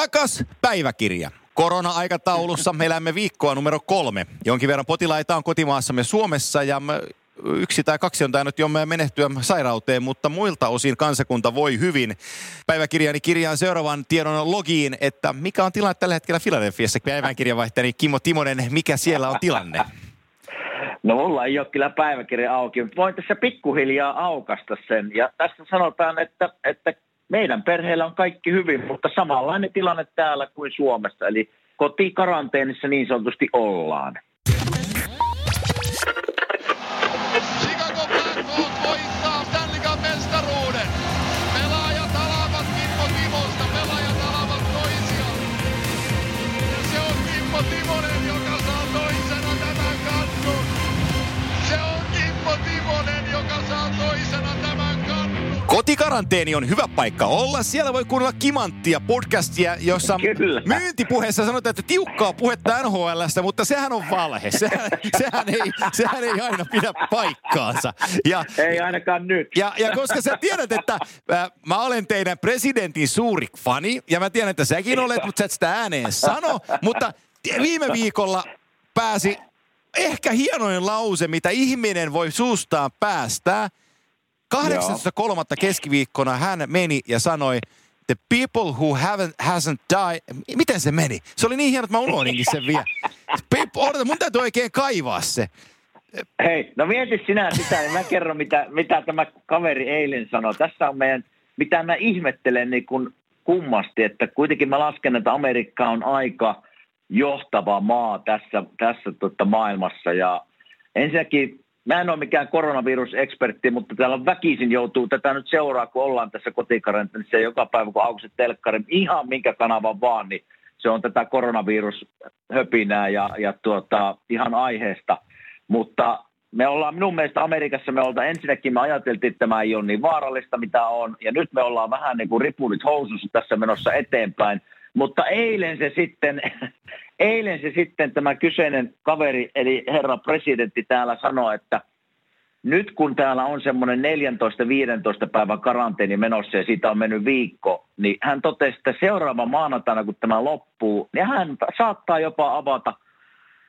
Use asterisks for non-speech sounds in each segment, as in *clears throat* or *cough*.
Rakas päiväkirja. Korona-aikataulussa me elämme viikkoa numero kolme. Jonkin verran potilaita on kotimaassamme Suomessa ja yksi tai kaksi on tainnut jo menehtyä sairauteen, mutta muilta osin kansakunta voi hyvin. Päiväkirjani kirjaan seuraavan tiedon logiin, että mikä on tilanne tällä hetkellä Filadelfiassa. Päiväkirjavaihtajani Kimmo Timonen, mikä siellä on tilanne? No mulla ei ole kyllä päiväkirja auki, mutta voin tässä pikkuhiljaa aukasta sen. Ja tässä sanotaan, että, että meidän perheellä on kaikki hyvin, mutta samanlainen tilanne täällä kuin Suomessa. Eli kotikaranteenissa niin sanotusti ollaan. Kotikaranteeni on hyvä paikka olla. Siellä voi kuunnella Kimanttia podcastia, jossa Kyllä. myyntipuheessa sanotaan, että tiukkaa puhetta NHLstä, mutta sehän on valhe. *laughs* Sehän, sehän, ei, sehän ei aina pidä paikkaansa. Ja, ei ainakaan nyt. Ja, ja koska sä tiedät, että äh, mä olen teidän presidentin suuri fani, ja mä tiedän, että säkin olet, mutta sä et sitä ääneen sano, mutta viime viikolla pääsi ehkä hienoin lause, mitä ihminen voi suustaan päästää – 18.3. keskiviikkona hän meni ja sanoi, the people who haven't, hasn't died. Miten se meni? Se oli niin hieno, että mä unohdinkin sen vielä. People, odota, mun täytyy oikein kaivaa se. Hei, no mieti sinä sitä, niin mä kerron, mitä, mitä tämä kaveri eilen sanoi. Tässä on meidän, mitä mä ihmettelen niin kun kummasti, että kuitenkin mä lasken, että Amerikka on aika johtava maa tässä, tässä tota maailmassa. Ja ensinnäkin Mä en ole mikään koronavirusekspertti, mutta täällä on väkisin joutuu tätä nyt seuraa, kun ollaan tässä kotikaranteenissa joka päivä, kun aukset telkkari, ihan minkä kanavan vaan, niin se on tätä koronavirushöpinää ja, ja tuota, ihan aiheesta. Mutta me ollaan minun mielestä Amerikassa, me oltaan ensinnäkin me ajateltiin, että tämä ei ole niin vaarallista mitä on, ja nyt me ollaan vähän niin kuin ripulit housussa tässä menossa eteenpäin. Mutta eilen se sitten, *laughs* eilen se sitten tämä kyseinen kaveri, eli herra presidentti täällä sanoi, että nyt kun täällä on semmoinen 14-15 päivän karanteeni menossa ja siitä on mennyt viikko, niin hän totesi, että seuraava maanantaina kun tämä loppuu, niin hän saattaa jopa avata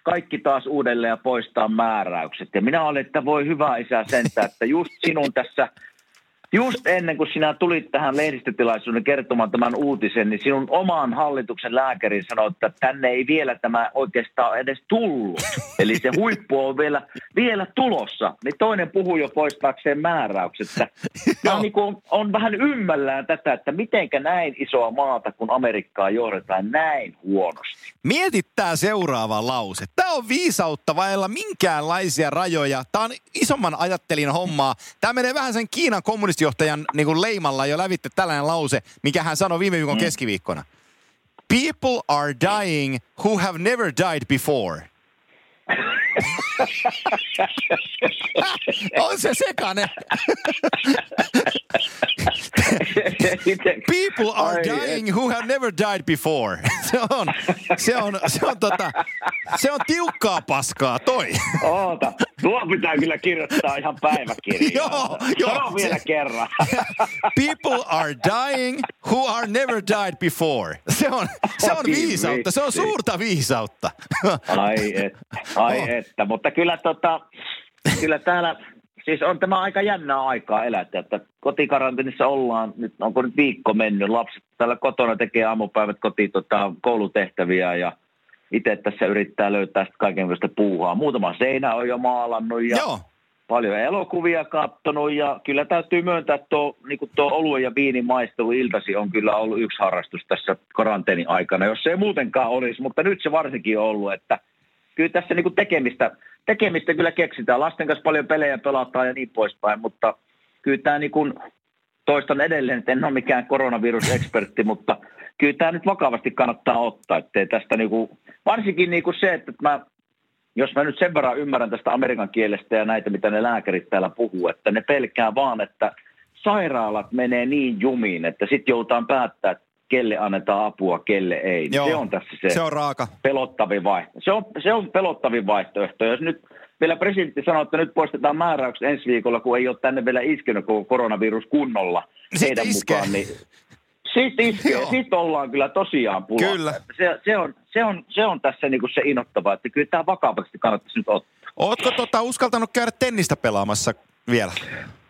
kaikki taas uudelleen ja poistaa määräykset. Ja minä olin, että voi hyvä isä sentään, että just sinun tässä just ennen kuin sinä tulit tähän lehdistötilaisuuden kertomaan tämän uutisen, niin sinun oman hallituksen lääkäri sanoi, että tänne ei vielä tämä oikeastaan edes tullut. Eli se huippu on vielä, vielä tulossa. Niin toinen puhuu jo poistaakseen määräykset. Tämä niin on, on vähän ymmällään tätä, että mitenkä näin isoa maata kuin Amerikkaa johdetaan näin huonosti. Mietit tämä seuraava lause. Tämä on viisautta vailla minkäänlaisia rajoja. Tämä on isomman ajattelin hommaa. Tämä menee vähän sen Kiinan kommunistin toimitusjohtajan niin kuin leimalla jo lävitte tällainen lause, mikä hän sanoi viime viikon mm. keskiviikkona. People are dying who have never died before. *laughs* on se sekane. People are dying who have never died before. se on, se on, se on, tota, se on tiukkaa paskaa toi. Oota, tuo pitää kyllä kirjoittaa ihan päiväkirjaan. joo, joo. Sano vielä se, kerran. People are dying who are never died before. Se on, se on viisautta, se on suurta viisautta. ai et, ai oh. Että, mutta kyllä tota, kyllä täällä siis on tämä aika jännää aikaa elätä, että kotikaranteenissa ollaan, nyt onko nyt viikko mennyt, lapset täällä kotona tekee aamupäivät koti tota, koulutehtäviä ja itse tässä yrittää löytää sitten kaikenlaista puuhaa. Muutama seinä on jo maalannut ja Joo. paljon elokuvia katsonut ja kyllä täytyy myöntää, että tuo, niin tuo oluen ja viinin maistelu iltasi on kyllä ollut yksi harrastus tässä karanteenin aikana, jos se ei muutenkaan olisi, mutta nyt se varsinkin on ollut, että kyllä tässä niin tekemistä – tekemistä kyllä keksitään. Lasten kanssa paljon pelejä pelataan ja niin poispäin, mutta kyllä tämä niin kuin, toistan edelleen, että en ole mikään koronavirusekspertti, mutta kyllä tämä nyt vakavasti kannattaa ottaa, ettei tästä niin kuin, varsinkin niin kuin se, että mä, jos mä nyt sen verran ymmärrän tästä amerikan kielestä ja näitä, mitä ne lääkärit täällä puhuu, että ne pelkää vaan, että sairaalat menee niin jumiin, että sitten joudutaan päättää, että kelle annetaan apua, kelle ei. Joo, se on tässä se, se on raaka. pelottavin vaihtoehto. Se on, se on pelottavin vaihtoehto. Jos nyt vielä presidentti sanoo, että nyt poistetaan määräykset ensi viikolla, kun ei ole tänne vielä iskenyt koko koronavirus kunnolla Sitten heidän iskee. mukaan, niin Sitten iskee, sitten ollaan kyllä tosiaan pulassa. Kyllä. Se, se, on, se, on, se on tässä niinku se innoittava, että kyllä tämä vakavasti kannattaisi nyt ottaa. Ootko tota, uskaltanut käydä tennistä pelaamassa vielä?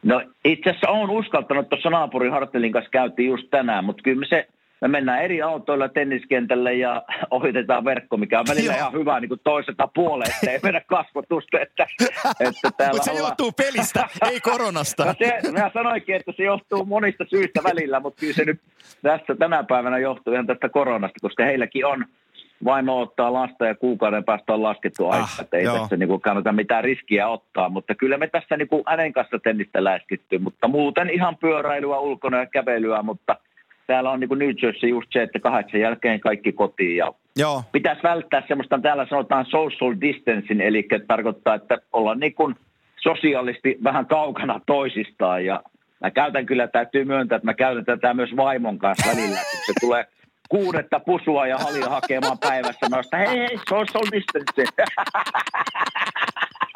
No itse asiassa olen uskaltanut, tuossa naapurin Hartelin kanssa käytiin just tänään, mutta kyllä me se, me mennään eri autoilla tenniskentälle ja *laughs* ohitetaan verkko, mikä on välillä Joo. ihan hyvä niin kuin toiselta puolelle, ettei mennä *laughs* kasvotusta, että, että täällä Mutta se ollaan- johtuu pelistä, ei koronasta. No se, mä sanoinkin, että se johtuu monista syistä välillä, mutta kyllä se nyt tässä tänä päivänä johtuu ihan tästä koronasta, koska heilläkin on vaimo ottaa lasta ja kuukauden päästä on laskettu aika, Ah, että ei joo. tässä niinku kannata mitään riskiä ottaa, mutta kyllä me tässä niinku hänen kanssa tennistä läskitty, mutta muuten ihan pyöräilyä ulkona ja kävelyä, mutta täällä on niinku New Jersey just se, että kahdeksan jälkeen kaikki kotiin ja Joo, pitäisi välttää semmoista, täällä sanotaan social distancing, eli tarkoittaa, että ollaan niin kuin sosiaalisesti vähän kaukana toisistaan ja mä käytän kyllä, täytyy myöntää, että mä käytän tätä myös vaimon kanssa välillä, kun se tulee kuudetta pusua ja halia hakemaan päivässä. Mä ostan, hei, hei, social distancing. *laughs*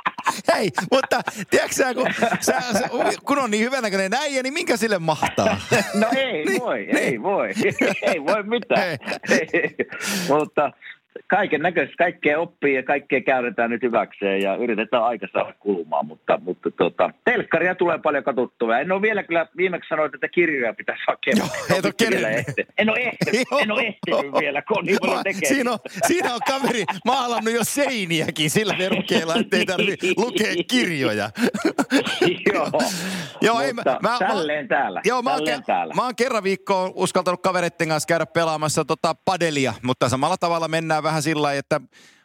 hei, mutta tiedätkö kun, sä, sä, kun on niin hyvänäköinen äijä, niin minkä sille mahtaa? No ei voi, ei voi, *laughs* ei voi mitään. Ei. Mutta kaiken näköistä, kaikkea oppii ja kaikkea käytetään nyt hyväkseen ja yritetään aika saada kulumaan, mutta, mutta tota, telkkaria tulee paljon katsottua. En ole vielä kyllä, viimeksi sanoin, että kirjoja pitäisi hakea. Joo, et ole Vielä ehtinyt. En ole ehtinyt, en ole ehtinyt vielä, kun on niin paljon siinä, on, siinä on kaveri maalannut jo seiniäkin sillä verukkeella, ettei tarvitse lukea kirjoja. Joo, Joo, ei, mä- mä- tälleen täällä. Joo, mä tälleen täällä. mä oon kerran viikkoon uskaltanut kavereitten kanssa käydä pelaamassa tota padelia, mutta samalla tavalla mennään vähän sillä lailla, että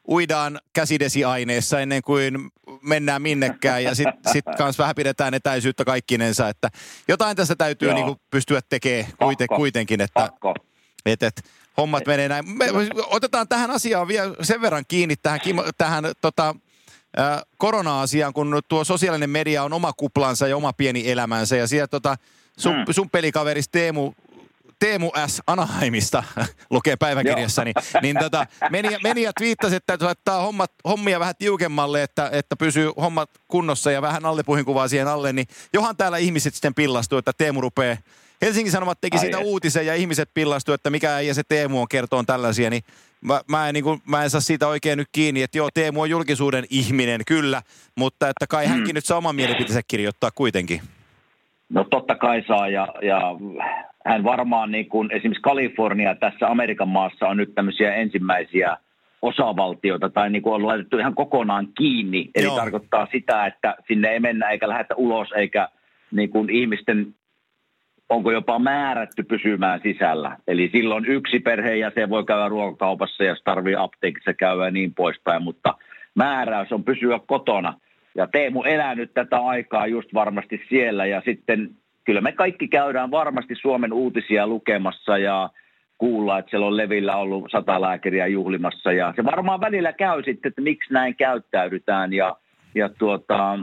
uidaan käsidesiaineessa ennen kuin mennään minnekään ja sitten sit *laughs* kans vähän pidetään etäisyyttä kaikkinensa, että jotain tässä täytyy Joo. niinku pystyä tekemään kuiten, kuitenkin, että Pakko. et, et, hommat menee näin. Me, otetaan tähän asiaan vielä sen verran kiinni tähän, tähän tota, korona-asiaan, kun tuo sosiaalinen media on oma kuplansa ja oma pieni elämänsä. Ja siellä tota, sun, Mm. sun pelikaveris Teemu, Teemu S. Anaheimista *laughs* lukee päiväkirjassani, niin tota, meni, meni ja twiittasi, että täytyy laittaa hommat, hommia vähän tiukemmalle, että, että pysyy hommat kunnossa ja vähän allepuhinkuvaa siihen alle, niin johan täällä ihmiset sitten pillastuu, että Teemu rupeaa Helsingin Sanomat teki Ai siitä et. uutisen ja ihmiset pillastu, että mikä ja se Teemu on kertoon tällaisia, niin mä, mä, en, niin kuin, mä en saa siitä oikein nyt kiinni, että joo, Teemu on julkisuuden ihminen, kyllä, mutta että kai Mm. hänkin nyt saa oman mielipiteensä kirjoittaa kuitenkin. No totta kai saa ja, ja hän varmaan niin kuin esimerkiksi Kalifornia tässä Amerikan maassa on nyt tämmöisiä ensimmäisiä osavaltioita tai niin kuin on laitettu ihan kokonaan kiinni. Eli Joo. tarkoittaa sitä, että sinne ei mennä eikä lähdetä ulos eikä niin kuin ihmisten onko jopa määrätty pysymään sisällä. Eli silloin yksi perheenjäsen voi käydä ruokakaupassa, jos tarvii apteekissa käydä ja niin poispäin, mutta määräys on pysyä kotona. Ja Teemu elää nyt tätä aikaa just varmasti siellä ja sitten kyllä me kaikki käydään varmasti Suomen uutisia lukemassa ja kuulla, että siellä on levillä ollut sata lääkäriä juhlimassa ja se varmaan välillä käy sitten, että miksi näin käyttäydytään ja, ja tuota,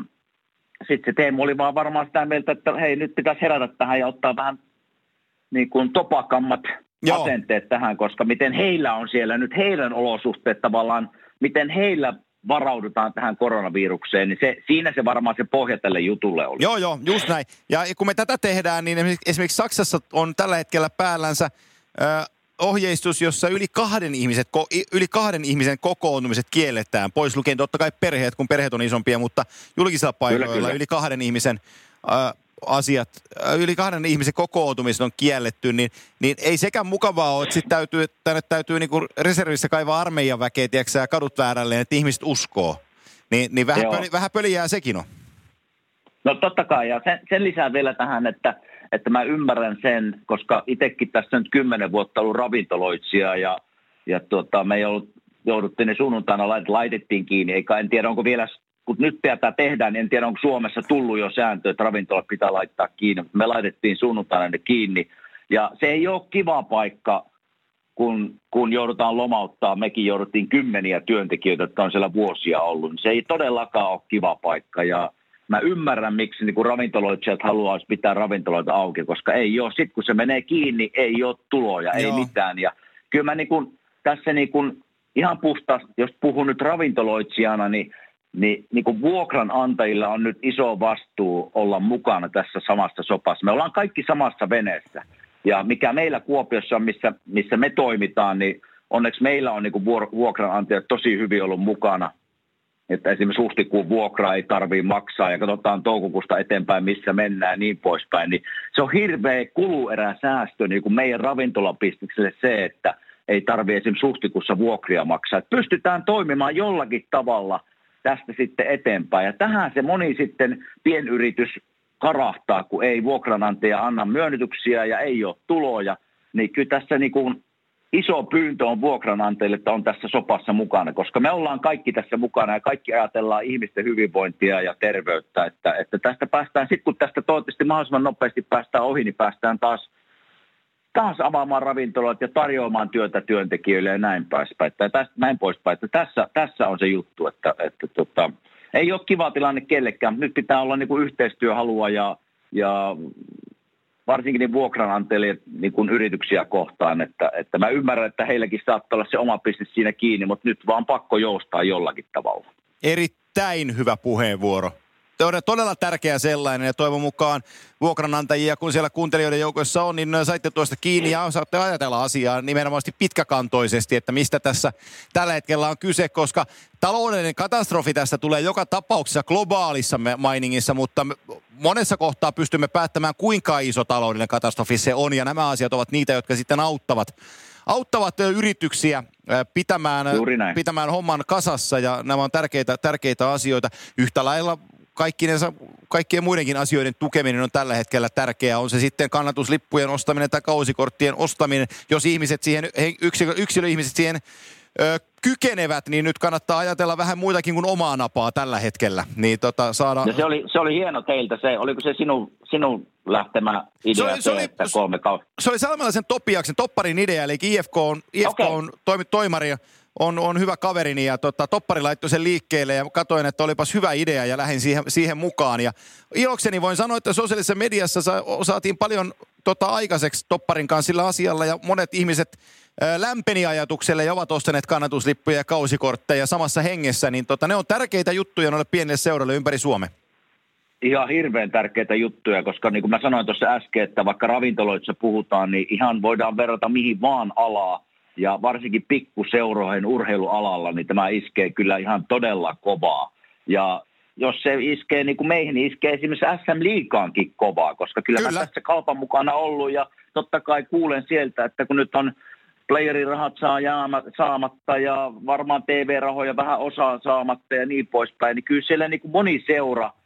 sitten se Teemu oli vaan varmaan sitä mieltä, että hei nyt pitäisi herätä tähän ja ottaa vähän niin kuin topakammat Joo. asenteet tähän, koska miten heillä on siellä nyt heidän olosuhteet tavallaan, miten heillä varaudutaan tähän koronavirukseen, niin se, siinä se varmaan se pohja tälle jutulle oli. Joo, joo, just näin. Ja kun me tätä tehdään, niin esimerkiksi- Saksassa on tällä hetkellä päällänsä ö, ohjeistus, jossa yli kahden, ihmiset, yli kahden ihmisen kokoontumiset kielletään. Pois lukien totta kai perheet, kun perheet on isompia, mutta julkisilla paikoilla kyllä. yli kahden ihmisen ö, asiat, ö, yli kahden ihmisen kokoontumiset on kielletty, niin, niin ei sekään mukavaa ole, että sit täytyy, tänne täytyy niinku reservissä kaivaa armeijan väkeä, tiedätkö, sä, kadut väärälleen, että ihmiset uskoo. Niin, niin vähän, Joo. pöli, vähän pöliää sekin on. No totta kai, ja sen, sen lisää vielä tähän, että, että mä ymmärrän sen, koska itsekin tässä nyt kymmenen vuotta ollut ravintoloitsija ja, ja tuota, me ei ollut, jouduttiin ne sunnuntaina, lait- laitettiin kiinni, eikä en tiedä onko vielä, kun nyt tätä tehdään, niin en tiedä onko Suomessa tullut jo sääntö, että ravintolat pitää laittaa kiinni, mutta me laitettiin sunnuntaina ne kiinni, ja se ei ole kiva paikka, kun, kun joudutaan lomauttaa, mekin jouduttiin kymmeniä työntekijöitä, jotka on siellä vuosia ollut, se ei todellakaan ole kiva paikka, ja mä ymmärrän, miksi niin ravintoloitsijat haluaisi pitää ravintoloita auki, koska ei ole, sit kun se menee kiinni, ei ole tuloja, ei Joo. mitään. Ja kyllä mä niin kuin, tässä niin kuin, ihan puhtaasti, jos puhun nyt ravintoloitsijana, niin, niin, niin kuin vuokranantajilla on nyt iso vastuu olla mukana tässä samassa sopassa. Me ollaan kaikki samassa veneessä. Ja mikä meillä Kuopiossa on, missä, missä me toimitaan, niin onneksi meillä on niin vuokranantajat tosi hyvin ollut mukana että esimerkiksi huhtikuun vuokra ei tarvitse maksaa ja katsotaan toukokuusta eteenpäin, missä mennään ja niin poispäin, niin se on hirveä kulueräsäästö niin kuin meidän ravintolapistikselle se, että ei tarvitse esimerkiksi huhtikuussa vuokria maksaa. Että pystytään toimimaan jollakin tavalla tästä sitten eteenpäin. Ja tähän se moni sitten pienyritys karahtaa, kun ei vuokranantaja anna myönnytyksiä ja ei ole tuloja, niin kyllä tässä niin kuin iso pyyntö on vuokranantajille, että on tässä sopassa mukana, koska me ollaan kaikki tässä mukana ja kaikki ajatellaan ihmisten hyvinvointia ja terveyttä, että, että tästä päästään, sitten kun tästä toivottavasti mahdollisimman nopeasti päästään ohi, niin päästään taas, taas avaamaan ravintolat ja tarjoamaan työtä työntekijöille ja näin poispäin. Että tästä, näin poispäin. Että tässä, tässä on se juttu, että, että tota, ei ole kiva tilanne kellekään, nyt pitää olla niin kuin yhteistyöhalua ja, ja varsinkin niin vuokranantajille niin kuin yrityksiä kohtaan, että, että mä ymmärrän, että heilläkin saattaa olla se oma bisnes siinä kiinni, mutta nyt vaan pakko joustaa jollakin tavalla. Erittäin hyvä puheenvuoro todella tärkeä sellainen ja toivon mukaan vuokranantajia, kun siellä kuuntelijoiden joukossa on, niin saitte tuosta kiinni ja osaatte ajatella asiaa nimenomaan pitkäkantoisesti, että mistä tässä tällä hetkellä on kyse, koska taloudellinen katastrofi tästä tulee joka tapauksessa globaalissa mainingissa, mutta monessa kohtaa pystymme päättämään, kuinka iso taloudellinen katastrofi se on, ja nämä asiat ovat niitä, jotka sitten auttavat auttavat yrityksiä pitämään, pitämään homman kasassa ja nämä on tärkeitä, tärkeitä asioita. Yhtä lailla kaikkinensa, kaikkien muidenkin asioiden tukeminen on tällä hetkellä tärkeää. On se sitten kannatuslippujen ostaminen tai kausikorttien ostaminen. Jos ihmiset siihen, yksilö, yksilöihmiset siihen ö, kykenevät, niin nyt kannattaa ajatella vähän muitakin kuin omaa napaa tällä hetkellä. Niin tota, saada... ja se, oli, se oli hieno teiltä se. Oliko se sinun, sinun lähtemä idea se, oli, se, oli, että kolme kautta? Se oli Salmelaisen Topiaksen, Topparin idea, eli IFK on, IFK okay. on toimi, toimari on, on hyvä kaverini ja tota, toppari laittoi sen liikkeelle ja katoin, että olipas hyvä idea ja lähdin siihen, siihen mukaan. Ja ilokseni voin sanoa, että sosiaalisessa mediassa sa, saatiin paljon tota, aikaiseksi topparin kanssa sillä asialla ja monet ihmiset ää, lämpeni ajatukselle ja ovat ostaneet kannatuslippuja ja kausikortteja samassa hengessä, niin tota, ne on tärkeitä juttuja noille pienille seuralle ympäri Suomea ihan hirveän tärkeitä juttuja, koska niin kuin mä sanoin tuossa äsken, että vaikka ravintoloissa puhutaan, niin ihan voidaan verrata mihin vaan alaa ja varsinkin pikkuseuroihin urheilualalla, niin tämä iskee kyllä ihan todella kovaa. Ja jos se iskee niin kuin meihin, niin iskee esimerkiksi SM Liikaankin kovaa, koska kyllä, kyllä. mä tässä kaupan mukana ollut ja totta kai kuulen sieltä, että kun nyt on playerirahat saa jaama, saamatta ja varmaan TV-rahoja vähän osaa saamatta ja niin poispäin, niin kyllä siellä niin kuin moni seura –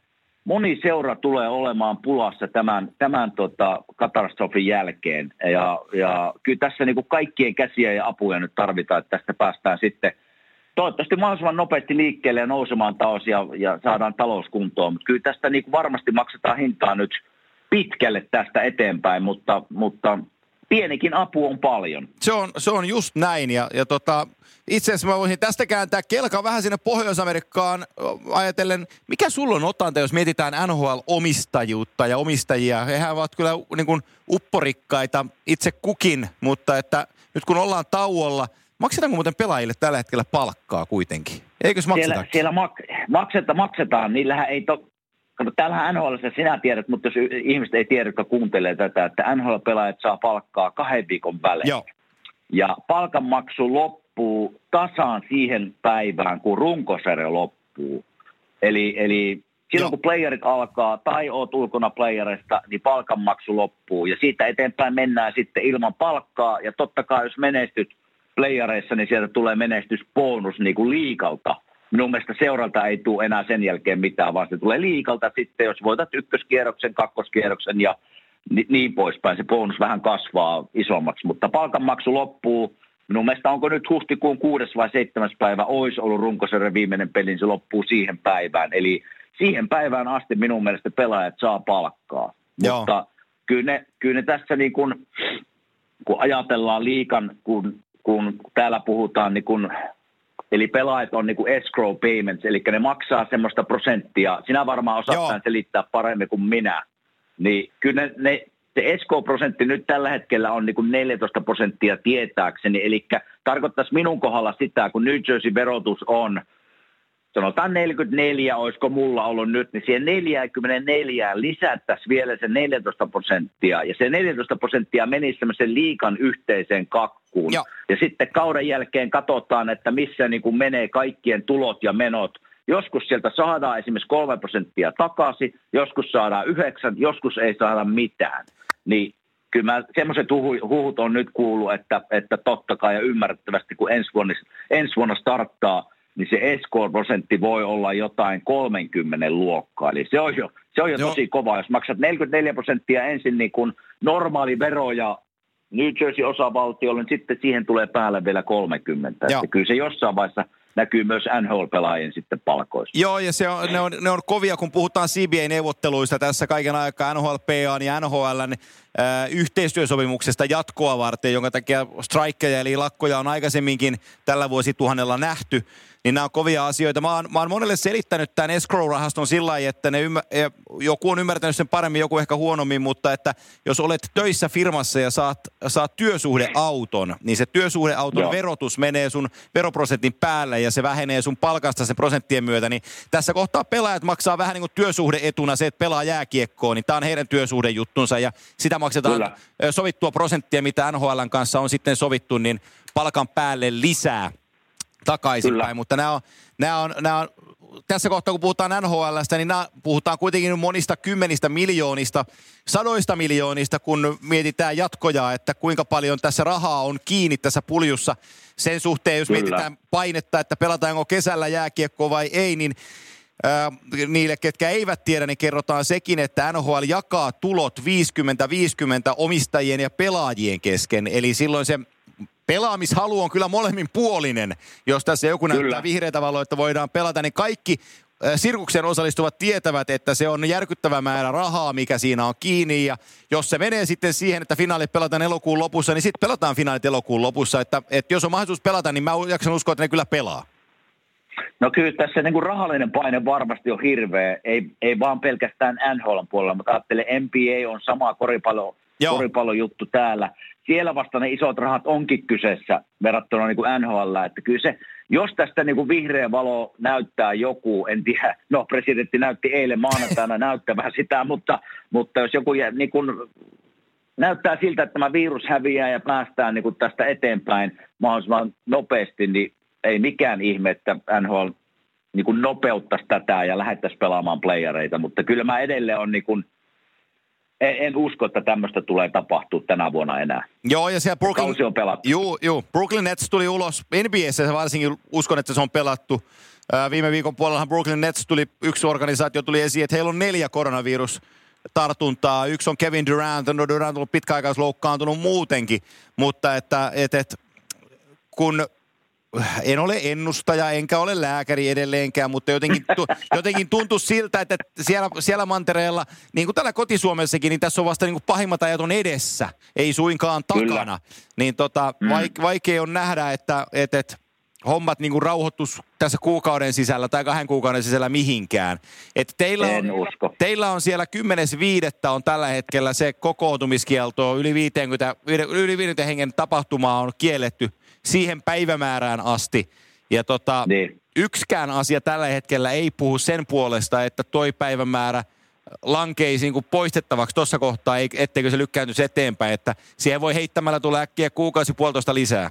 moni seura tulee olemaan pulassa tämän, tämän tota, katastrofin jälkeen. Ja, ja kyllä tässä niin kuin kaikkien käsiä ja apuja nyt tarvitaan, että tästä päästään sitten toivottavasti mahdollisimman nopeasti liikkeelle ja nousemaan taas ja, ja saadaan talouskuntoon. Mutta kyllä tästä niin kuin varmasti maksetaan hintaa nyt pitkälle tästä eteenpäin, mutta, mutta pienikin apu on paljon. Se on, se on just näin ja, ja tota, itse asiassa mä voisin tästä kääntää kelka vähän sinne Pohjois-Amerikkaan ajatellen, mikä sulla on otanta, jos mietitään NHL-omistajuutta ja omistajia. Hehän ovat kyllä niin kuin upporikkaita itse kukin, mutta että nyt kun ollaan tauolla, maksetaanko muuten pelaajille tällä hetkellä palkkaa kuitenkin? Eikös makseta? Siellä, siellä mak- makseta, maksetaan, niillähän ei to, Kato, täällähän NHL, sinä tiedät, mutta jos ihmiset ei tiedä, jotka kuuntelee tätä, että NHL-pelaajat saa palkkaa kahden viikon välein. Joo. Ja palkanmaksu loppuu tasaan siihen päivään, kun runkosarja loppuu. Eli, eli silloin Joo. kun playerit alkaa tai oot ulkona playerista, niin palkanmaksu loppuu. Ja siitä eteenpäin mennään sitten ilman palkkaa. Ja totta kai jos menestyt playereissa, niin sieltä tulee menestysbonus niin kuin liikalta – minun mielestä seuralta ei tule enää sen jälkeen mitään, vaan se tulee liikalta sitten, jos voitat ykköskierroksen, kakkoskierroksen ja ni- niin poispäin. Se bonus vähän kasvaa isommaksi, mutta palkanmaksu loppuu. Minun mielestä onko nyt huhtikuun kuudes vai seitsemäs päivä olisi ollut runkosarjan viimeinen peli, niin se loppuu siihen päivään. Eli siihen päivään asti minun mielestä pelaajat saa palkkaa. Joo. Mutta kyllä ne, kyllä ne tässä niin kun, kun ajatellaan liikan, kun, kun täällä puhutaan niin kun Eli pelaajat on niin kuin escrow payments, eli ne maksaa semmoista prosenttia. Sinä varmaan osaat selittää paremmin kuin minä. Niin kyllä ne, ne, se escrow-prosentti nyt tällä hetkellä on niin kuin 14 prosenttia tietääkseni. Eli tarkoittaisi minun kohdalla sitä, kun New Jersey verotus on sanotaan 44, olisiko mulla ollut nyt, niin siihen 44 lisättäisiin vielä se 14 prosenttia. Ja se 14 prosenttia menisi semmoisen liikan yhteiseen kakkuun. Joo. Ja sitten kauden jälkeen katsotaan, että missä niin kuin menee kaikkien tulot ja menot. Joskus sieltä saadaan esimerkiksi 3 prosenttia takaisin, joskus saadaan 9, joskus ei saada mitään. Niin kyllä mä semmoiset huhu, huhut on nyt kuullut, että, että totta kai ja ymmärrettävästi kun ensi vuonna, ensi vuonna starttaa, niin se Escort-prosentti voi olla jotain 30 luokkaa. Eli se on jo, se on jo tosi kova. Jos maksat 44 prosenttia ensin niin kuin normaali vero ja New Jersey osavaltiolle, niin sitten siihen tulee päälle vielä 30. Että kyllä se jossain vaiheessa – näkyy myös NHL-pelaajien sitten palkoissa. Joo, ja se on, ne, on, ne on kovia, kun puhutaan CBA-neuvotteluista tässä kaiken aikaa NHLPA ja NHLn äh, yhteistyösopimuksesta jatkoa varten, jonka takia strikeja eli lakkoja on aikaisemminkin tällä vuosituhannella nähty niin nämä on kovia asioita. Mä oon, mä oon monelle selittänyt tämän escrow-rahaston sillä lailla, että ne ymmär, joku on ymmärtänyt sen paremmin, joku ehkä huonommin, mutta että jos olet töissä firmassa ja saat, saat työsuhdeauton, niin se työsuhdeauton Joo. verotus menee sun veroprosentin päälle ja se vähenee sun palkasta sen prosenttien myötä, niin tässä kohtaa pelaajat maksaa vähän niin kuin työsuhdeetuna se, että pelaa jääkiekkoon, niin tämä on heidän työsuhdejuttunsa ja sitä maksetaan Kyllä. sovittua prosenttia, mitä NHLn kanssa on sitten sovittu, niin palkan päälle lisää takaisinpäin, mutta nämä on, nämä on, nämä on, tässä kohtaa kun puhutaan NHLstä, niin nämä puhutaan kuitenkin monista kymmenistä miljoonista, sadoista miljoonista, kun mietitään jatkoja, että kuinka paljon tässä rahaa on kiinni tässä puljussa. Sen suhteen, jos Kyllä. mietitään painetta, että pelataanko kesällä jääkiekkoa vai ei, niin niille, ketkä eivät tiedä, niin kerrotaan sekin, että NHL jakaa tulot 50-50 omistajien ja pelaajien kesken. Eli silloin se pelaamishalu on kyllä molemmin puolinen. Jos tässä joku kyllä. näyttää vihreitä valoa, että voidaan pelata, niin kaikki sirkukseen osallistuvat tietävät, että se on järkyttävä määrä rahaa, mikä siinä on kiinni. Ja jos se menee sitten siihen, että finaalit pelataan elokuun lopussa, niin sitten pelataan finaalit elokuun lopussa. Että, että jos on mahdollisuus pelata, niin mä jaksan uskoa, että ne kyllä pelaa. No kyllä tässä niin kuin rahallinen paine varmasti on hirveä, ei, ei vaan pelkästään NHL puolella, mutta ajattelen NBA on sama koripallo, koripallojuttu täällä siellä vasta ne isot rahat onkin kyseessä verrattuna niin kuin NHL. Että kyllä se, jos tästä niin kuin vihreä valo näyttää joku, en tiedä, no presidentti näytti eilen maanantaina *laughs* näyttävää sitä, mutta, mutta jos joku niin kuin, näyttää siltä, että tämä virus häviää ja päästään niin kuin tästä eteenpäin mahdollisimman nopeasti, niin ei mikään ihme, että NHL niin kuin nopeuttaisi tätä ja lähettäisi pelaamaan playereita, mutta kyllä mä edelleen on niin kuin – en, en usko, että tämmöistä tulee tapahtua tänä vuonna enää. Joo, ja siellä Brooklyn... Kausi on pelattu. Juu, juu. Brooklyn Nets tuli ulos. NBAssä varsinkin uskon, että se on pelattu. Ää, viime viikon puolellahan Brooklyn Nets tuli, yksi organisaatio tuli esiin, että heillä on neljä koronavirus tartuntaa. Yksi on Kevin Durant, no Durant on ollut pitkäaikaisloukkaantunut muutenkin, mutta että et, et, kun en ole ennustaja, enkä ole lääkäri edelleenkään, mutta jotenkin, tu, *laughs* jotenkin tuntuu siltä, että siellä, siellä mantereella, niin kuin täällä kotisuomessakin, niin tässä on vasta niin kuin pahimmat ajat on edessä, ei suinkaan takana. Kyllä. Niin tota, mm. vaik, vaikea on nähdä, että, että, että hommat niin kuin rauhoittus tässä kuukauden sisällä tai kahden kuukauden sisällä mihinkään. Et teillä, on, teillä on siellä 10.5. on tällä hetkellä se kokoontumiskielto, yli 50, yli 50 hengen tapahtuma on kielletty siihen päivämäärään asti. Ja tota, niin. yksikään asia tällä hetkellä ei puhu sen puolesta, että toi päivämäärä lankeisi niin poistettavaksi tuossa kohtaa, etteikö se lykkääntyisi eteenpäin. Että siihen voi heittämällä tulla äkkiä kuukausi puolitoista lisää.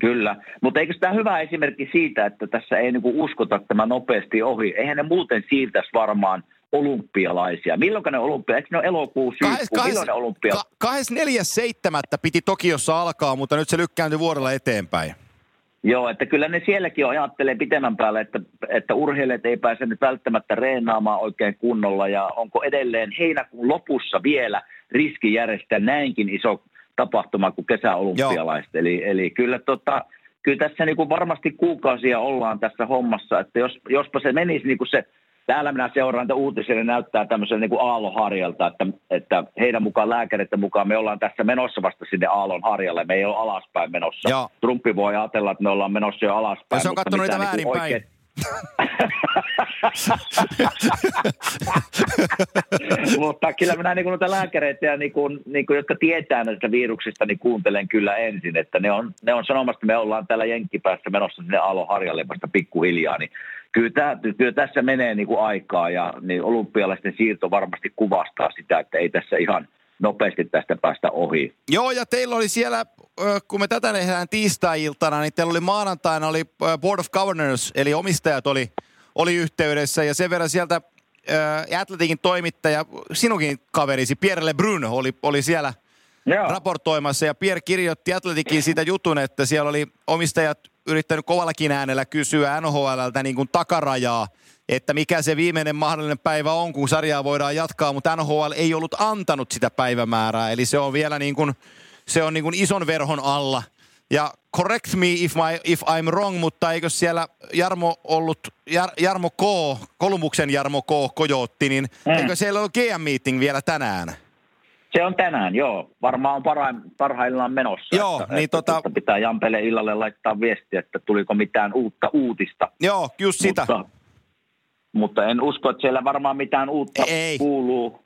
Kyllä, mutta eikö tämä hyvä esimerkki siitä, että tässä ei niinku uskota tämä nopeasti ohi? Eihän ne muuten siirtäisi varmaan olympialaisia. Milloin ne olympia? Eikö ne ole elokuu, syyskuu? Milloin ne olympia? Ka- 24.7. piti Tokiossa alkaa, mutta nyt se lykkääntyi vuodella eteenpäin. Joo, että kyllä ne sielläkin ajattelee pitemmän päälle, että, että urheilijat ei pääse nyt välttämättä reenaamaan oikein kunnolla ja onko edelleen heinäkuun lopussa vielä riski järjestää näinkin iso tapahtuma kuin kesäolympialaiset. Eli, eli kyllä, tota, kyllä tässä niin kuin varmasti kuukausia ollaan tässä hommassa, että jos, jospa se menisi niin kuin se, täällä minä seuraan, että uutisille näyttää tämmöisen niin kuin aallonharjalta, että, että heidän mukaan lääkäreiden mukaan me ollaan tässä menossa vasta sinne aallonharjalle, me ei ole alaspäin menossa. Joo. Trumpi voi ajatella, että me ollaan menossa jo alaspäin. Ja se on katsonut niitä väärinpäin. Niin oikein, *laughs* Mutta kyllä minä niin noita lääkäreitä, ja niin kuin, niin kuin, jotka tietää näistä viruksista, niin kuuntelen kyllä ensin, että ne on, ne on sanomassa, että me ollaan täällä Jenkkipäässä menossa sinne Aalo Harjalle vasta pikkuhiljaa, niin kyllä, tämä, kyllä tässä menee niin kuin aikaa ja niin olympialaisten siirto varmasti kuvastaa sitä, että ei tässä ihan nopeasti tästä päästä ohi. Joo, ja teillä oli siellä, kun me tätä tehdään tiistai-iltana, niin teillä oli maanantaina oli Board of Governors, eli omistajat oli, oli yhteydessä, ja sen verran sieltä Atletikin toimittaja, sinunkin kaverisi Pierre Lebrun oli, oli siellä Joo. raportoimassa, ja Pierre kirjoitti Atletikin siitä jutun, että siellä oli omistajat yrittänyt kovallakin äänellä kysyä NHLltä niin kuin takarajaa, että mikä se viimeinen mahdollinen päivä on, kun sarjaa voidaan jatkaa, mutta NHL ei ollut antanut sitä päivämäärää, eli se on vielä niin kuin, se on niin kuin ison verhon alla. Ja correct me if, my, if I'm wrong, mutta eikö siellä Jarmo ollut, Jar, Jarmo K, Kolumbuksen Jarmo K, Kojotti, niin mm. eikö siellä ollut GM-meeting vielä tänään? Se on tänään, joo. Varmaan on parhaim, parhaillaan menossa. Joo, että, niin että, tota... Että pitää Jampele illalle laittaa viestiä, että tuliko mitään uutta uutista. Joo, just sitä. Mutta, mutta en usko, että siellä varmaan mitään uutta ei. kuuluu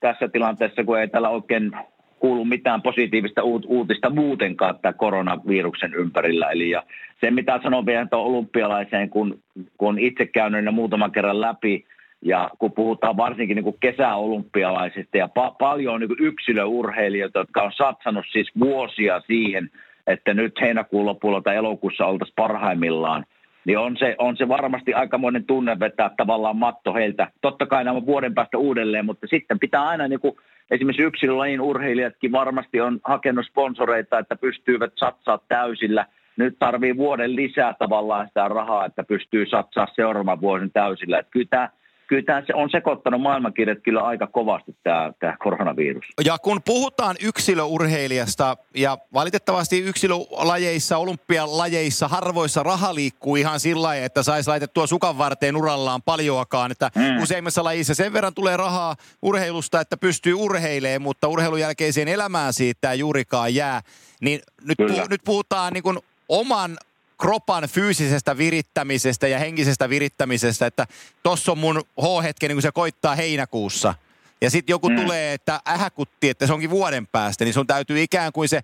tässä tilanteessa, kun ei täällä oikein kuulu mitään positiivista uutista muutenkaan tämä koronaviruksen ympärillä. Eli ja se, mitä sanon vielä tuon olympialaiseen, kun, kun itse käynyt ne muutaman kerran läpi, ja kun puhutaan varsinkin niin kuin kesäolympialaisista ja pa- paljon niin yksilöurheilijoita, jotka on satsannut siis vuosia siihen, että nyt heinäkuun lopulla tai elokuussa oltaisiin parhaimmillaan, niin on se, on se varmasti aikamoinen tunne vetää tavallaan matto heiltä. Totta kai nämä vuoden päästä uudelleen, mutta sitten pitää aina niin kuin, esimerkiksi yksilölajin urheilijatkin varmasti on hakenut sponsoreita, että pystyvät satsaa täysillä. Nyt tarvii vuoden lisää tavallaan sitä rahaa, että pystyy satsaa seuraavan vuoden täysillä. Että kyllä tämä kyllä tämä se on sekoittanut maailmankirjat kyllä aika kovasti tämä, tämä koronavirus. Ja kun puhutaan yksilöurheilijasta ja valitettavasti yksilölajeissa, olympialajeissa harvoissa raha liikkuu ihan sillä lailla, että saisi laitettua sukan varteen urallaan paljoakaan. Että mm. useimmissa lajissa sen verran tulee rahaa urheilusta, että pystyy urheilemaan, mutta urheilun jälkeiseen elämään siitä ei juurikaan jää. Niin nyt, puh- nyt puhutaan niin kuin oman kropan fyysisestä virittämisestä ja henkisestä virittämisestä, että tossa on mun H-hetki, niin kun se koittaa heinäkuussa. Ja sitten joku mm. tulee, että ähäkutti, että se onkin vuoden päästä, niin sun täytyy ikään kuin se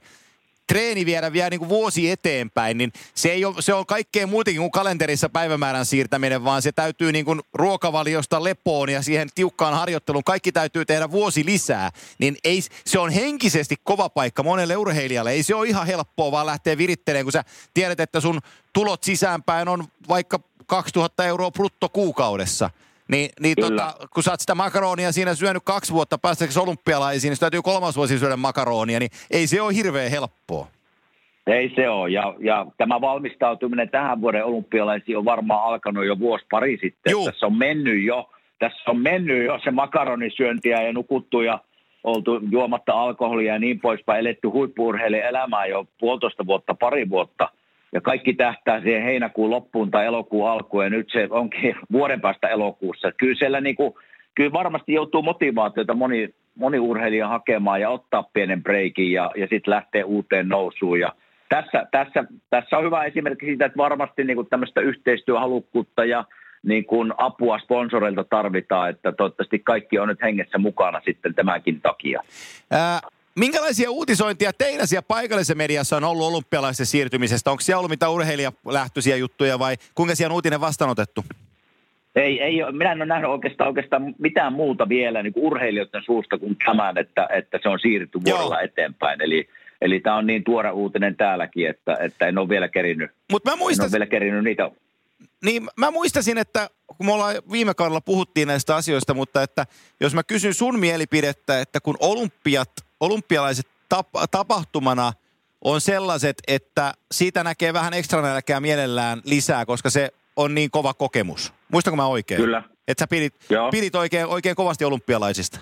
treeni viedä vielä niin kuin vuosi eteenpäin, niin se, ei ole, se on kaikkea muutenkin kuin kalenterissa päivämäärän siirtäminen, vaan se täytyy niin kuin ruokavaliosta lepoon ja siihen tiukkaan harjoitteluun, kaikki täytyy tehdä vuosi lisää. Niin ei, se on henkisesti kova paikka monelle urheilijalle. Ei se ole ihan helppoa vaan lähteä virittelemään, kun sä tiedät, että sun tulot sisäänpäin on vaikka 2000 euroa brutto kuukaudessa. Niin, niin tota, kun sä oot sitä makaronia siinä syönyt kaksi vuotta päästäksesi olympialaisiin, niin täytyy kolmas vuosi syödä makaronia, niin ei se ole hirveän helppoa. Ei se ole, ja, ja tämä valmistautuminen tähän vuoden olympialaisiin on varmaan alkanut jo vuosi pari sitten. Juh. Tässä on mennyt jo, tässä on mennyt jo se makaronisyöntiä ja nukuttu ja oltu juomatta alkoholia ja niin poispäin, eletty huippuurheilijan elämää jo puolitoista vuotta, pari vuotta ja kaikki tähtää siihen heinäkuun loppuun tai elokuun alkuun, ja nyt se onkin *laughs* vuoden päästä elokuussa. Kyllä siellä niin kuin, kyllä varmasti joutuu motivaatiota moni, moni urheilija hakemaan ja ottaa pienen breikin ja, ja sitten lähtee uuteen nousuun. Ja tässä, tässä, tässä on hyvä esimerkki siitä, että varmasti niin kuin tämmöistä yhteistyöhalukkuutta ja niin kuin apua sponsoreilta tarvitaan, että toivottavasti kaikki on nyt hengessä mukana sitten tämänkin takia. Ää, Minkälaisia uutisointia teillä siellä paikallisessa mediassa on ollut olympialaisten siirtymisestä? Onko siellä ollut mitä urheilijalähtöisiä juttuja vai kuinka siellä on uutinen vastaanotettu? Ei, ei ole. minä en ole nähnyt oikeastaan, oikeastaan mitään muuta vielä niin kuin urheilijoiden suusta kuin tämän, että, että se on siirretty vuodella eteenpäin. Eli, eli tämä on niin tuore uutinen täälläkin, että, että en ole vielä kerinyt, Mut mä muistas... en ole vielä kerinyt niitä niin mä muistasin, että kun me ollaan viime kaudella puhuttiin näistä asioista, mutta että jos mä kysyn sun mielipidettä, että kun olympiat olympialaiset tap- tapahtumana on sellaiset, että siitä näkee vähän ekstra nälkää mielellään lisää, koska se on niin kova kokemus. Muistanko mä oikein? Kyllä. Että sä pidit, pidit oikein, oikein kovasti olympialaisista.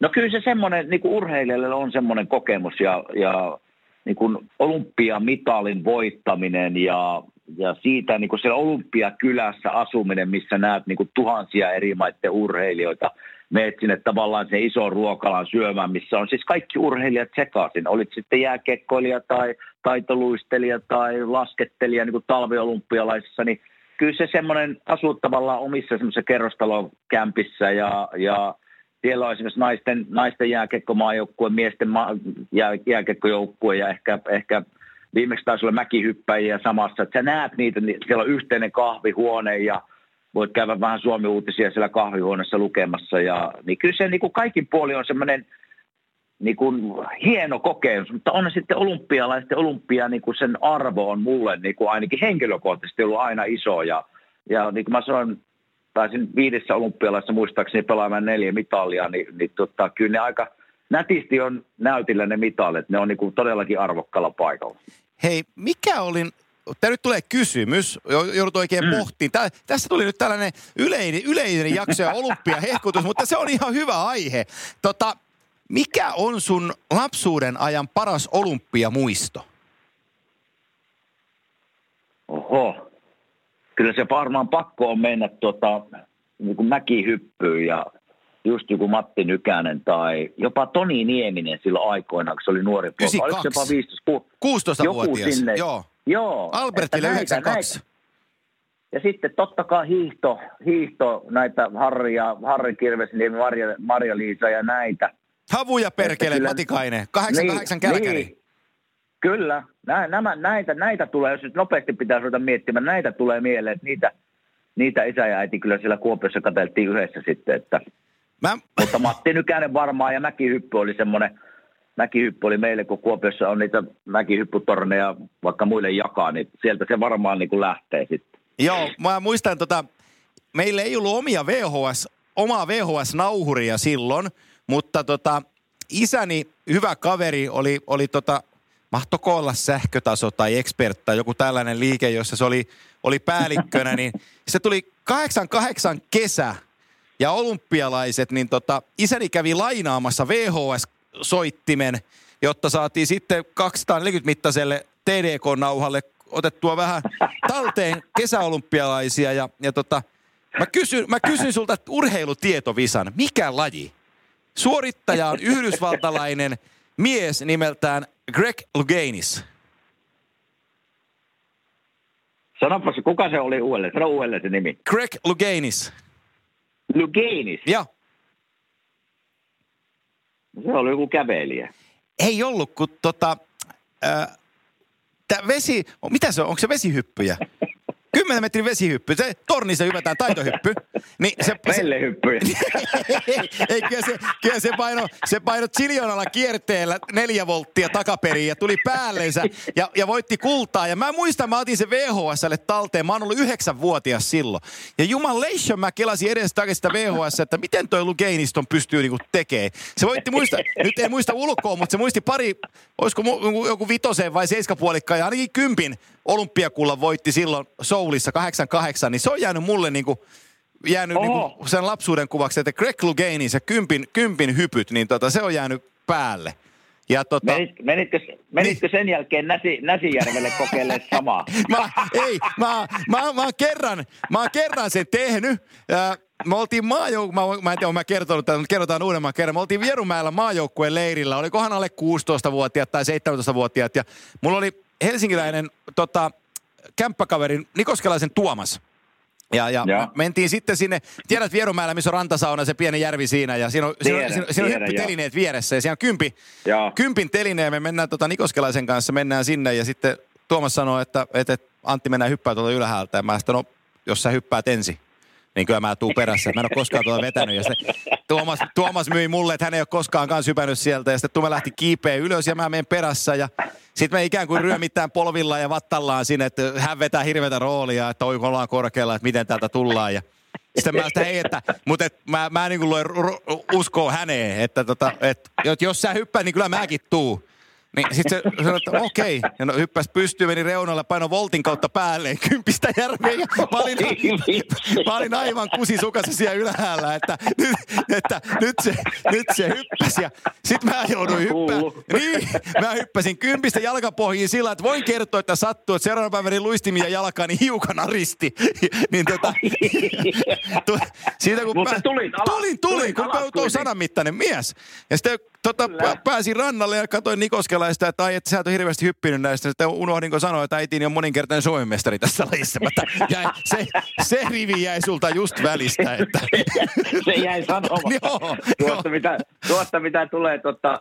No kyllä se semmoinen, niin kuin urheilijalle on semmoinen kokemus ja, ja niin kuin olympiamitalin voittaminen ja, ja siitä niin kuin siellä olympiakylässä asuminen, missä näet niin kuin tuhansia eri maiden urheilijoita – meet sinne tavallaan se iso ruokalan syömään, missä on siis kaikki urheilijat sekaisin. Olit sitten jääkekkoilija tai taitoluistelija tai laskettelija niin kuin talviolympialaisissa, niin kyllä se semmoinen asuu tavallaan omissa semmoisissa kerrostalokämpissä ja, ja siellä on esimerkiksi naisten, naisten jääkekkomaajoukkueen, miesten jää, jääkekkojoukkue ja ehkä, ehkä viimeksi taisi olla mäkihyppäjiä samassa, että sä näet niitä, niin siellä on yhteinen kahvihuone ja voit käydä vähän Suomi-uutisia siellä kahvihuoneessa lukemassa. Ja, niin kyllä se niin kuin kaikin puoli on semmoinen niin kuin hieno kokemus, mutta on sitten olympialaisten olympia, niin kuin sen arvo on mulle niin kuin ainakin henkilökohtaisesti ollut aina iso. Ja, ja niin kuin mä sanoin, taisin viidessä olympialaisessa muistaakseni pelaamaan neljä mitalia, niin, niin tota, kyllä ne aika nätisti on näytillä ne mitalit. Ne on niin kuin todellakin arvokkalla paikalla. Hei, mikä oli Tämä nyt tulee kysymys, joudut oikein mm. pohtiin. Tää, tässä tuli nyt tällainen yleinen, yleinen jakso ja olympiahehkutus, mutta se on ihan hyvä aihe. Tota, mikä on sun lapsuuden ajan paras olympiamuisto? Oho. Kyllä se varmaan pakko on mennä tuota, niin kuin mäkihyppyyn ja just joku Matti Nykänen tai jopa Toni Nieminen silloin aikoina, kun se oli nuori poika. Oliko jopa 15, 16-vuotias, sinne. joo. Joo. Albertille 92. Näitä, ja sitten totta kai hiihto, hiihto näitä Harri ja Harri Kirvesniemi, Marja, Marja-Liisa ja näitä. Havuja perkele, kyllä, Matikainen, 88 niin, kälkäri. Niin, kyllä, Nä, nämä, näitä, näitä tulee, jos nyt nopeasti pitää ruveta miettimään, näitä tulee mieleen, että niitä, niitä isä ja äiti kyllä siellä Kuopiossa katseltiin yhdessä sitten, että Mä... Mutta Matti Nykänen varmaan ja mäkihyppy oli semmoinen, mäkihyppy oli meille, kun Kuopiossa on niitä mäkihyppytorneja vaikka muille jakaa, niin sieltä se varmaan niin kuin lähtee sitten. Joo, mä muistan tota, meillä ei ollut omia VHS, omaa VHS-nauhuria silloin, mutta tota, isäni hyvä kaveri oli, oli tota, mahtoko olla sähkötaso tai expert tai joku tällainen liike, jossa se oli, oli päällikkönä, niin se tuli 88 kesä ja olympialaiset, niin tota, isäni kävi lainaamassa VHS-soittimen, jotta saatiin sitten 240 mittaiselle TDK-nauhalle otettua vähän talteen kesäolympialaisia. Ja, ja tota, mä, kysyn, mä kysyn sulta urheilutietovisan, mikä laji? Suorittaja on yhdysvaltalainen mies nimeltään Greg Louganis. Sanopas, kuka se oli uudelleen? Sano uudelleen se nimi. Greg Louganis. Lugenis. Joo. Se oli joku kävelijä. Ei ollut, kun tota, äh, vesi, mitä se on, onko se vesihyppyjä? *laughs* 10 metrin vesihyppy, se tornissa hypätään taitohyppy. Niin se, Pellehyppy. ei, *laughs* ei, kyllä se, kyllä se paino, se paino Chilionalla kierteellä neljä volttia takaperiin ja tuli päällensä ja, ja voitti kultaa. Ja mä muistan, mä otin se VHSlle talteen. Mä oon ollut yhdeksänvuotias silloin. Ja jumalation mä kelasin edes takaisin sitä VHS, että miten toi Lugeiniston pystyy niinku tekemään. Se voitti muista, nyt ei muista ulkoa, mutta se muisti pari, olisiko joku vitoseen vai seiskapuolikkaan ja ainakin kympin olympiakulla voitti silloin Soulissa 88, niin se on jäänyt mulle niinku, jäänyt niinku sen lapsuuden kuvaksi, että Greg Louganin se kympin, kympin hypyt, niin tota, se on jäänyt päälle. Ja tota, Menit, menitkö, menitkö niin, sen jälkeen Näsi, Näsijärvelle kokeilemaan samaa? *laughs* mä, ei, mä, mä, mä, oon kerran, mä oon kerran sen tehnyt. Ja me oltiin maajouk... Mä, mä en tiedä, mä kertonut tämän, mutta kerrotaan uudemman kerran. Me oltiin Vierumäellä maajoukkueen leirillä. Olikohan alle 16-vuotiaat tai 17-vuotiaat. Ja mulla oli helsinkiläinen tota, kämppäkaverin Nikoskelaisen Tuomas. Ja, ja, ja, mentiin sitten sinne, tiedät Vierumäellä, missä on rantasauna, se pieni järvi siinä, ja siinä on, tiedä, siinä, siinä on hyppytelineet vieressä, ja siinä on kympi, kympin teline, ja me mennään tota Nikoskelaisen kanssa, mennään sinne, ja sitten Tuomas sanoi, että, että Antti mennään hyppää tuolta ylhäältä, ja mä sanoin, no, jos sä hyppäät ensin niin kyllä mä tuun perässä. Mä en ole koskaan tuota vetänyt. Ja sitten Tuomas, Tuomas myi mulle, että hän ei ole koskaan kanssa hypännyt sieltä. Ja sitten Tuomas lähti kiipeä ylös ja mä menen perässä. Ja sitten me ikään kuin ryömittään polvilla ja vattallaan sinne, että hän vetää hirveätä roolia, että oi ollaan korkealla, että miten täältä tullaan. Ja sitten mä sitä, hei, että, mutta et, mä, mä niin kuin luen uskoa häneen, että, tota, että jos sä hyppäät, niin kyllä mäkin tuu. Niin sit se sanoi, että okei. Okay. Ja no, hyppäsi pystyyn, meni reunalle, paino voltin kautta päälle *laughs* kympistä järveen. Ja mä olin, mä olin aivan kusisukassa siellä ylhäällä, että nyt, että nyt, se, nyt se hyppäsi. Ja sit mä jouduin hyppää. Niin, mä hyppäsin kympistä jalkapohjiin sillä, että voin kertoa, että sattuu, että seuraavana päivänä luistimia jalkaani hiukan aristi. *laughs* niin tota, tu, siitä kun Mutta mä, tulit alas. Tulin, tulin, tulin kun alas, on sanamittainen mies. Ja sitten tota, pääsin rannalle ja katsoin Nikoskelaista, että ai, että sä et ole hirveästi hyppinyt näistä. Sitten unohdinko sanoa, että äitini on moninkertainen Suomen mestari tässä lajissa. Mutta jäi, se, se rivi jäi sulta just välistä. Että... *laughs* se jäi sanomaan. *laughs* joo, tuosta, Mitä, tuosta mitä tulee tota,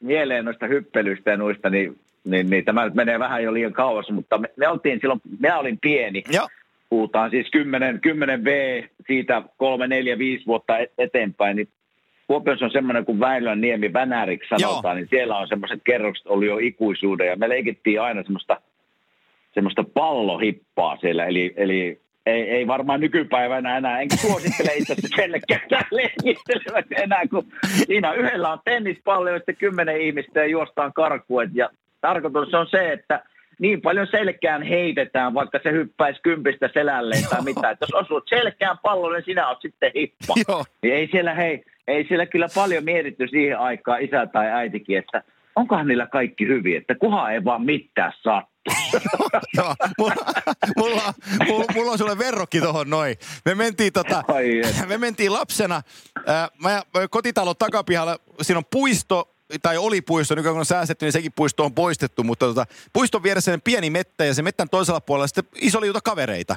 mieleen noista hyppelyistä ja noista, niin niin, niin tämä nyt menee vähän jo liian kauas, mutta me, me oltiin silloin, minä olin pieni. Joo. Puhutaan siis 10, 10 V, siitä 3, 4, 5 vuotta eteenpäin, niin Kuopiossa on semmoinen kuin Väilön niemi Vänäriksi sanotaan, Joo. niin siellä on semmoiset kerrokset oli jo ikuisuuden ja me leikittiin aina semmoista, semmoista pallohippaa siellä, eli, eli ei, ei varmaan nykypäivänä enää, enkä suosittele itse asiassa kellekään leikittelevät enää, kun siinä yhdellä on tennispallo ja sitten kymmenen ihmistä ja juostaan karkuet ja tarkoitus on se, että niin paljon selkään heitetään, vaikka se hyppäisi kympistä selälleen tai mitä. Että jos osuut selkään pallolle, niin sinä olet sitten hippa. Joo. Niin ei siellä, hei, ei siellä kyllä paljon mietitty siihen aikaan isä tai äitikin, että onkohan niillä kaikki hyvin, että kuhan ei vaan mitään sattu. *laughs* Joo, mulla, mulla, mulla, mulla on sulle verrokki tuohon noin. Me mentiin, tota, *laughs* me mentiin lapsena, ää, mä, kotitalon takapihalla, siinä on puisto, tai oli puisto, nykyään kun on säästetty, niin sekin puisto on poistettu, mutta tota, puiston vieressä pieni mettä ja se mettän toisella puolella sitten iso liuta kavereita.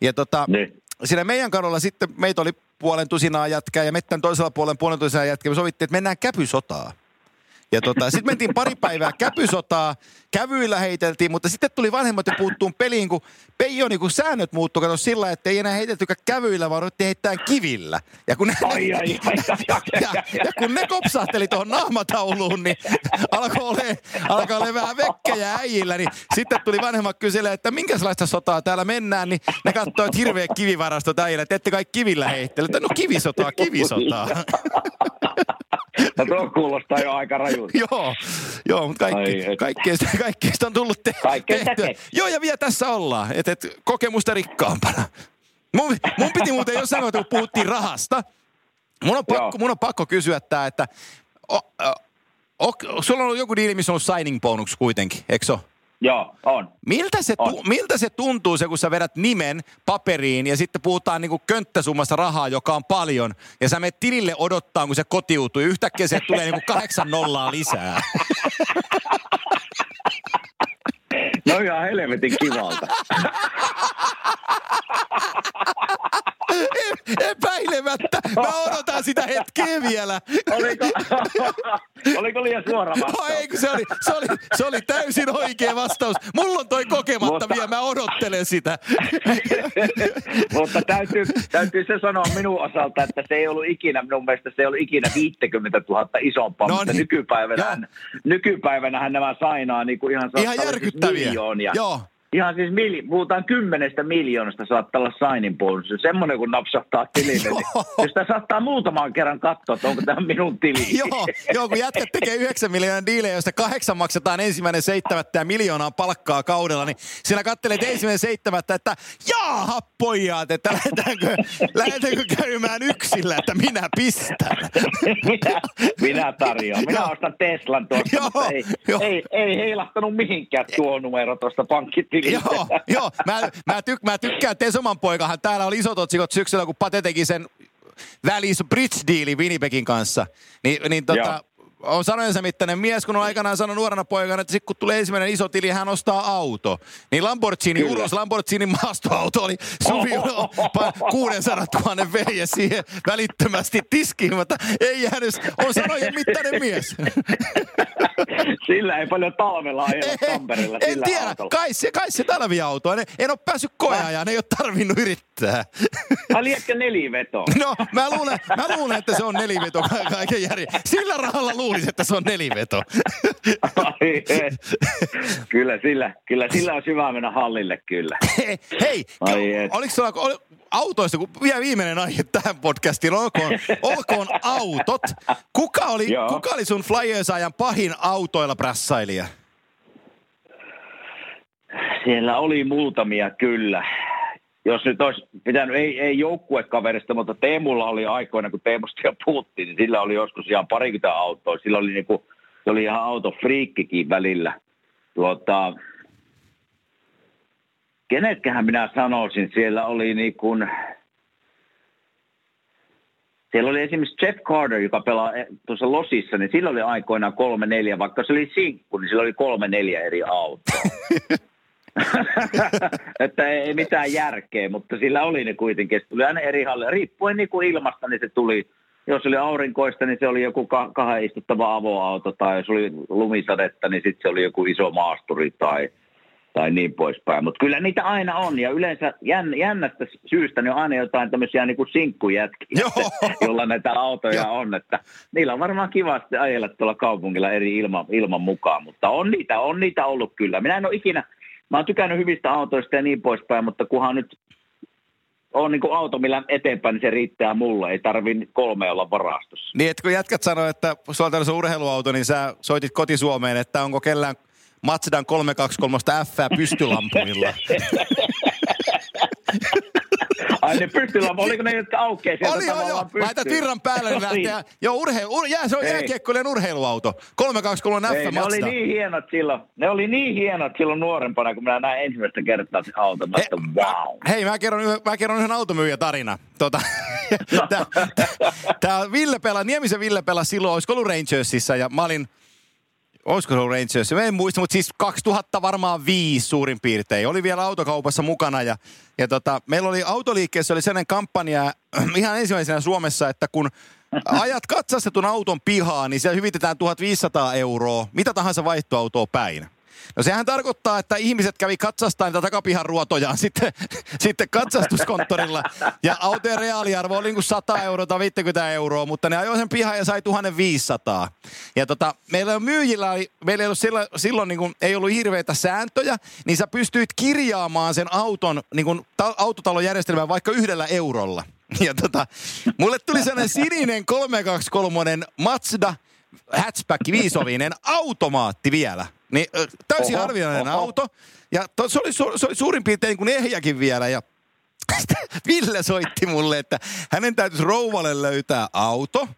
Ja tota, ne. Siinä meidän kadulla sitten meitä oli puolen tusinaa jätkää ja mettän toisella puolen puolen tusinaa jätkää. Me sovittiin, että mennään käpysotaa. Ja tota, sitten mentiin pari päivää käpysotaa, kävyillä heiteltiin, mutta sitten tuli vanhemmat ja puuttuun peliin, kun Peijo niin kun säännöt muuttu, kato sillä, että ei enää heitetykään kävyillä, vaan ruvettiin heittää kivillä. Ja kun ne, ai, ai, ai, ai, ja, ja, kun ne kopsahteli tuohon naamatauluun, niin alkoi ole, alkoi ole vähän vekkejä äijillä, niin sitten tuli vanhemmat kysellä, että minkälaista sotaa täällä mennään, niin ne katsoi, että hirveä kivivarasto äijillä, että ette kai kivillä heittele. No kivisotaa, kivisotaa. *laughs* No tuo kuulostaa jo aika rajulta. *laughs* joo, joo, mutta kaikki, kaikkeesta, kaikkeesta on tullut te- tehtyä. Joo, ja vielä tässä ollaan, että et, kokemusta rikkaampana. Mun, mun piti muuten jo sanoa, että kun puhuttiin rahasta, mun on pakko, mun on pakko kysyä tämä, että o, o, o, sulla on ollut joku diili, missä on ollut signing bonus kuitenkin, eikö se Joo, on. Miltä se, on. Tu- miltä se tuntuu se, kun sä vedät nimen paperiin ja sitten puhutaan niinku könttäsummasta rahaa, joka on paljon, ja sä menet tilille odottaa, kun se kotiutuu, ja yhtäkkiä se tulee niinku kahdeksan nollaa lisää. *laughs* No ihan helvetin kivalta. *laughs* Epäilemättä. Mä odotan sitä hetkeä vielä. Oliko, *laughs* oliko liian suora vastaus? No, eikö se oli, se, oli, se oli täysin oikea vastaus. Mulla on toi kokematta Mutta... vielä, mä odottelen sitä. *laughs* Mutta täytyy, täytyy se sanoa minun osalta, että se ei ollut ikinä, minun mielestä se ei ollut ikinä 50 000 isompaa, no mutta niin. nykypäivänä, nykypäivänähän nämä sainaa niin kuin ihan, ihan järkyttäviä. miljoonia. Joo ihan siis mili, puhutaan kymmenestä miljoonasta saattaa olla signing bonus. Semmoinen kun napsahtaa tilille, niin jos sitä saattaa muutaman kerran katsoa, että onko tämä minun tili. *laughs* joo, joo, kun jätkät tekee 9 miljoonan diilejä, joista kahdeksan maksetaan ensimmäinen seitsemättä ja miljoonaa palkkaa kaudella, niin sinä kattelet ensimmäinen seitsemättä, että jaaha pojat, että lähdetäänkö, lähdetäänkö käymään yksillä, että minä pistän. minä, minä tarjoan. Minä ostan Teslan tuosta, joo, ei, ei, ei heilahtanut mihinkään tuo numero tuosta pankkitilistä joo, joo. Mä, mä, tyk, mä tykkään Tesoman poikahan. Täällä oli isot otsikot syksyllä, kun Pate teki sen välis bridge-diili Winnipegin kanssa. Ni, niin tota, on sanojensa mittainen mies, kun on aikanaan sanonut nuorena poikana, että sitten kun tulee ensimmäinen iso tili, hän ostaa auto. Niin Lamborghini Kyllä. ulos, Lamborghini maastoauto oli Suvi oh, oh, oh, 600 000 veijä siihen välittömästi tiskiin, mutta ei jäänyt, on sanojen mittainen mies. Sillä ei paljon talvella ajella Tampereella En tiedä, autolla. kai se, kai se talviauto. En, en ole päässyt koeajaan, ei ole tarvinnut yrittää. Mä liekö neliveto? No, mä luulen, mä luulen, että se on neliveto kaiken järjen. Sillä rahalla luulisin, että se on neliveto. kyllä, sillä, kyllä sillä on syvä mennä hallille, kyllä. *laughs* Hei, hei oliko sulla, ol, autoista, kun vielä viimeinen aihe tähän podcastiin, olkoon, olkoon autot. Kuka oli, kuka oli sun Flyers-ajan pahin autoilla brassailija? Siellä oli muutamia kyllä. Jos nyt olisi pitänyt, ei, ei joukkuekaverista, mutta Teemulla oli aikoina, kun Teemusta jo puhuttiin, niin sillä oli joskus ihan parikymmentä autoa. Sillä oli niinku, se oli ihan autofriikkikin välillä. Tuota, kenetkähän minä sanoisin, siellä oli niin kuin, siellä oli esimerkiksi Jeff Carter, joka pelaa eh, tuossa Losissa, niin sillä oli aikoinaan kolme neljä, vaikka se oli sinkku, niin sillä oli kolme neljä eri autoa. *laughs* *laughs* että ei mitään järkeä, mutta sillä oli ne kuitenkin. Se tuli aina eri halle. Riippuen niin kuin ilmasta, niin se tuli, jos oli aurinkoista, niin se oli joku kahden istuttava avoauto, tai jos oli lumisadetta, niin sitten se oli joku iso maasturi tai, tai niin poispäin. Mutta kyllä niitä aina on, ja yleensä jänn, jännästä syystä niin on aina jotain tämmöisiä niin kuin sinkkujätkiä, *laughs* jolla näitä autoja on, että niillä on varmaan kiva sitten ajella tuolla kaupungilla eri ilman, ilman mukaan, mutta on niitä, on niitä ollut kyllä. Minä en ole ikinä, mä oon tykännyt hyvistä autoista ja niin poispäin, mutta kunhan nyt on niin auto, millä eteenpäin, niin se riittää mulle. Ei tarvi kolme olla varastossa. Niin, että kun jätkät sanoi, että sulla on urheiluauto, niin sä soitit kotisuomeen, että onko kellään Mazdan 323 F pystylampuilla. *laughs* Ai ne pystyllä, oliko ne, jotka aukeaa sieltä Oli joo, joo. Laitat virran päälle, niin lähtee. Joo, urheilu, ur, jää, se on jääkiekkoinen urheiluauto. 323 F Ne oli niin hienot silloin. Ne oli niin hienot silloon nuorempana, kun minä näin ensimmäistä kertaa sen auton. He, wow. Hei, mä kerron, mä kerron yhden automyyjä tarina. Tota, *laughs* Tämä Ville Pela, Niemisen Ville Pela silloin, olisiko ollut Rangersissa, ja mä olin, olisiko se ollut Rangers? Mä en muista, mutta siis 2000 varmaan viisi suurin piirtein. Oli vielä autokaupassa mukana ja, ja tota, meillä oli autoliikkeessä oli sellainen kampanja *clears throat* ihan ensimmäisenä Suomessa, että kun ajat katsastetun auton pihaan, niin se hyvitetään 1500 euroa, mitä tahansa vaihtoautoa päin. No sehän tarkoittaa, että ihmiset kävi katsastaan tätä takapihan ruotojaan sitten, *laughs* sitten katsastuskonttorilla. Ja autojen reaaliarvo oli niin kuin 100 euroa tai 50 euroa, mutta ne ajoi sen pihan ja sai 1500. Ja tota, meillä myyjillä oli, meillä ei ollut silloin, silloin niin kuin, ei ollut hirveitä sääntöjä, niin sä pystyit kirjaamaan sen auton, niin kuin, ta, autotalon järjestelmään vaikka yhdellä eurolla. Ja tota, mulle tuli sellainen sininen 323 Mazda hatchback viisovinen automaatti vielä. Niin täysin oho, harvinainen oho. auto. Ja to, se, oli, se oli suurin piirtein kuin ehjäkin vielä. Ja *laughs* Ville soitti mulle, että hänen täytyisi rouvalle löytää auto.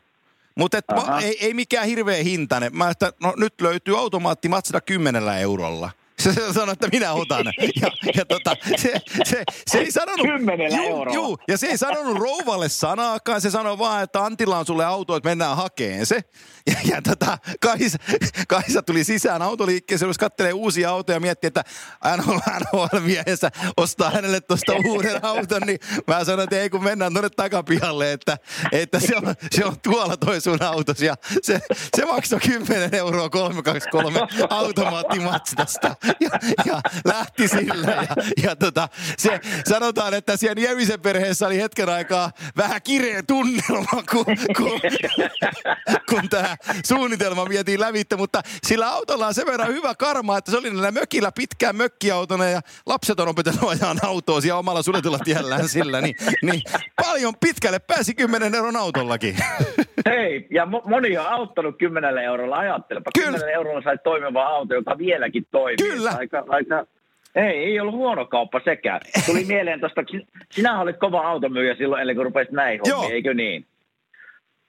Mutta ei, ei mikään hirveä hintainen. Mä että no nyt löytyy automaatti Mazda 10 eurolla. Se sanoi, että minä otan. Ja, ja tota, se, se, se ei sanonut... Kymmenellä juu, euroa. Juu, ja se ei sanonut rouvalle sanaakaan. Se sanoi vaan, että Antilla on sulle auto, että mennään hakeen se. Ja, ja tota, Kaisa, Kaisa, tuli sisään autoliikkeeseen, jos kattelee uusia autoja ja miettii, että NHL, NHL miehessä ostaa hänelle tuosta uuden auton, niin mä sanoin, että ei kun mennään tuonne takapihalle, että, että se, on, se on tuolla toi sun autos. Ja se, se maksoi 10 euroa 323 automaattimatstasta ja, ja lähti sillä. Ja, ja tota, se, sanotaan, että siellä Jemisen perheessä oli hetken aikaa vähän kireä tunnelma, kun, kun, kun tämä suunnitelma vietiin lävitte, mutta sillä autolla on sen verran hyvä karma, että se oli näillä mökillä pitkään mökkiautona ja lapset on opetellut ajaa autoa siellä omalla suljetulla tiellään sillä, niin, niin paljon pitkälle pääsi 10 euron autollakin. Hei, ja moni on auttanut 10 eurolla, ajattelepa. Kyllä. 10 eurolla sai toimiva auto, joka vieläkin toimii. Kyllä. Aika, aika, ei, ei ollut huono kauppa sekään. Tuli *laughs* mieleen tuosta, sinä olit kova automyyjä silloin, ennen kuin rupesit näihin hommiin, eikö niin?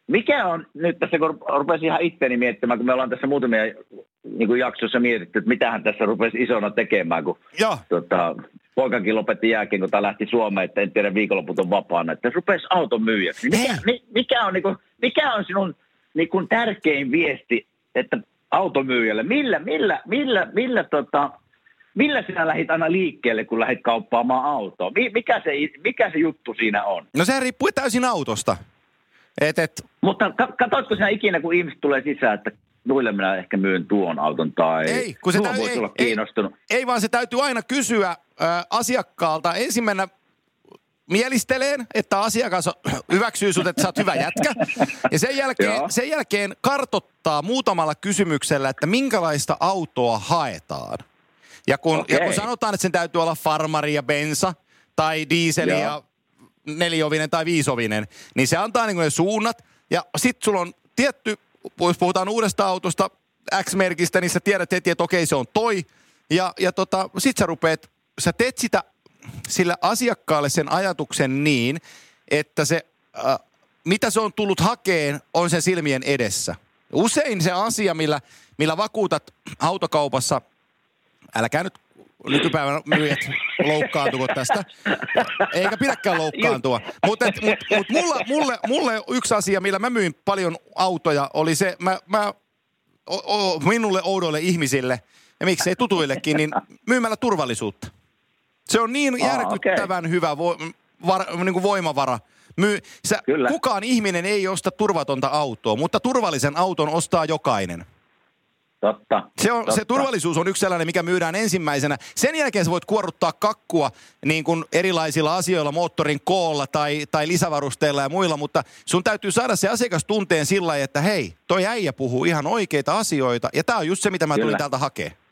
Mikä on nyt tässä, kun rupesin ihan itteeni miettimään, kun me ollaan tässä muutamia niin kuin jaksossa mietitty, että mitähän tässä rupesi isona tekemään, kun tota, poikakin lopetti jälkeen, kun tämä lähti Suomeen, että en tiedä viikonloput on vapaana, että rupesi auton myyjäksi. Mikä, mi, mikä, on, niin kuin, mikä on sinun niin kuin tärkein viesti, että automyyjälle, millä, millä, millä, millä, tota, millä sinä lähit aina liikkeelle, kun lähit kauppaamaan autoa? Mikä se, mikä se juttu siinä on? No se riippuu täysin autosta. Et, et... Mutta katsoitko sinä ikinä, kun ihmiset tulee sisään, että noille minä ehkä myyn tuon auton tai ei, kun se täy- ei, olla kiinnostunut. Ei, ei, vaan se täytyy aina kysyä äh, asiakkaalta. Ensin mennä mielisteleen, että asiakas *clears throat* hyväksyy sut, että sä oot hyvä jätkä. Ja sen jälkeen, sen jälkeen kartottaa muutamalla kysymyksellä, että minkälaista autoa haetaan. Ja kun, okay. ja kun sanotaan, että sen täytyy olla farmari ja bensa tai diiseli Joo. ja neliovinen tai viisovinen, niin se antaa niin ne suunnat. Ja sit sulla on tietty, jos puhutaan uudesta autosta, X-merkistä, niin sä tiedät heti, että okei, se on toi. Ja, ja tota, sit sä rupeat, sä teet sitä sille asiakkaalle sen ajatuksen niin, että se, äh, mitä se on tullut hakeen, on sen silmien edessä. Usein se asia, millä, millä vakuutat autokaupassa, älkää nyt nykypäivän myyjät loukkaantuko tästä. Eikä pidäkään loukkaantua. Mutta mut, mut mulle, mulle, mulle yksi asia, millä mä myin paljon autoja, oli se, mä, mä o, o, minulle oudoille ihmisille, ja miksei tutuillekin, niin myymällä turvallisuutta. Se on niin järkyttävän okay. hyvä vo, var, niin kuin voimavara myy, sä, kukaan ihminen ei osta turvatonta autoa, mutta turvallisen auton ostaa jokainen. Totta. Se, on, totta. se turvallisuus on yksi sellainen, mikä myydään ensimmäisenä. Sen jälkeen sä voit kuorruttaa kakkua niin kuin erilaisilla asioilla, moottorin koolla tai, tai lisävarusteilla ja muilla, mutta sun täytyy saada se asiakas tunteen sillä että hei, toi äijä puhuu ihan oikeita asioita ja tämä on just se, mitä mä tulin Kyllä. täältä hakemaan.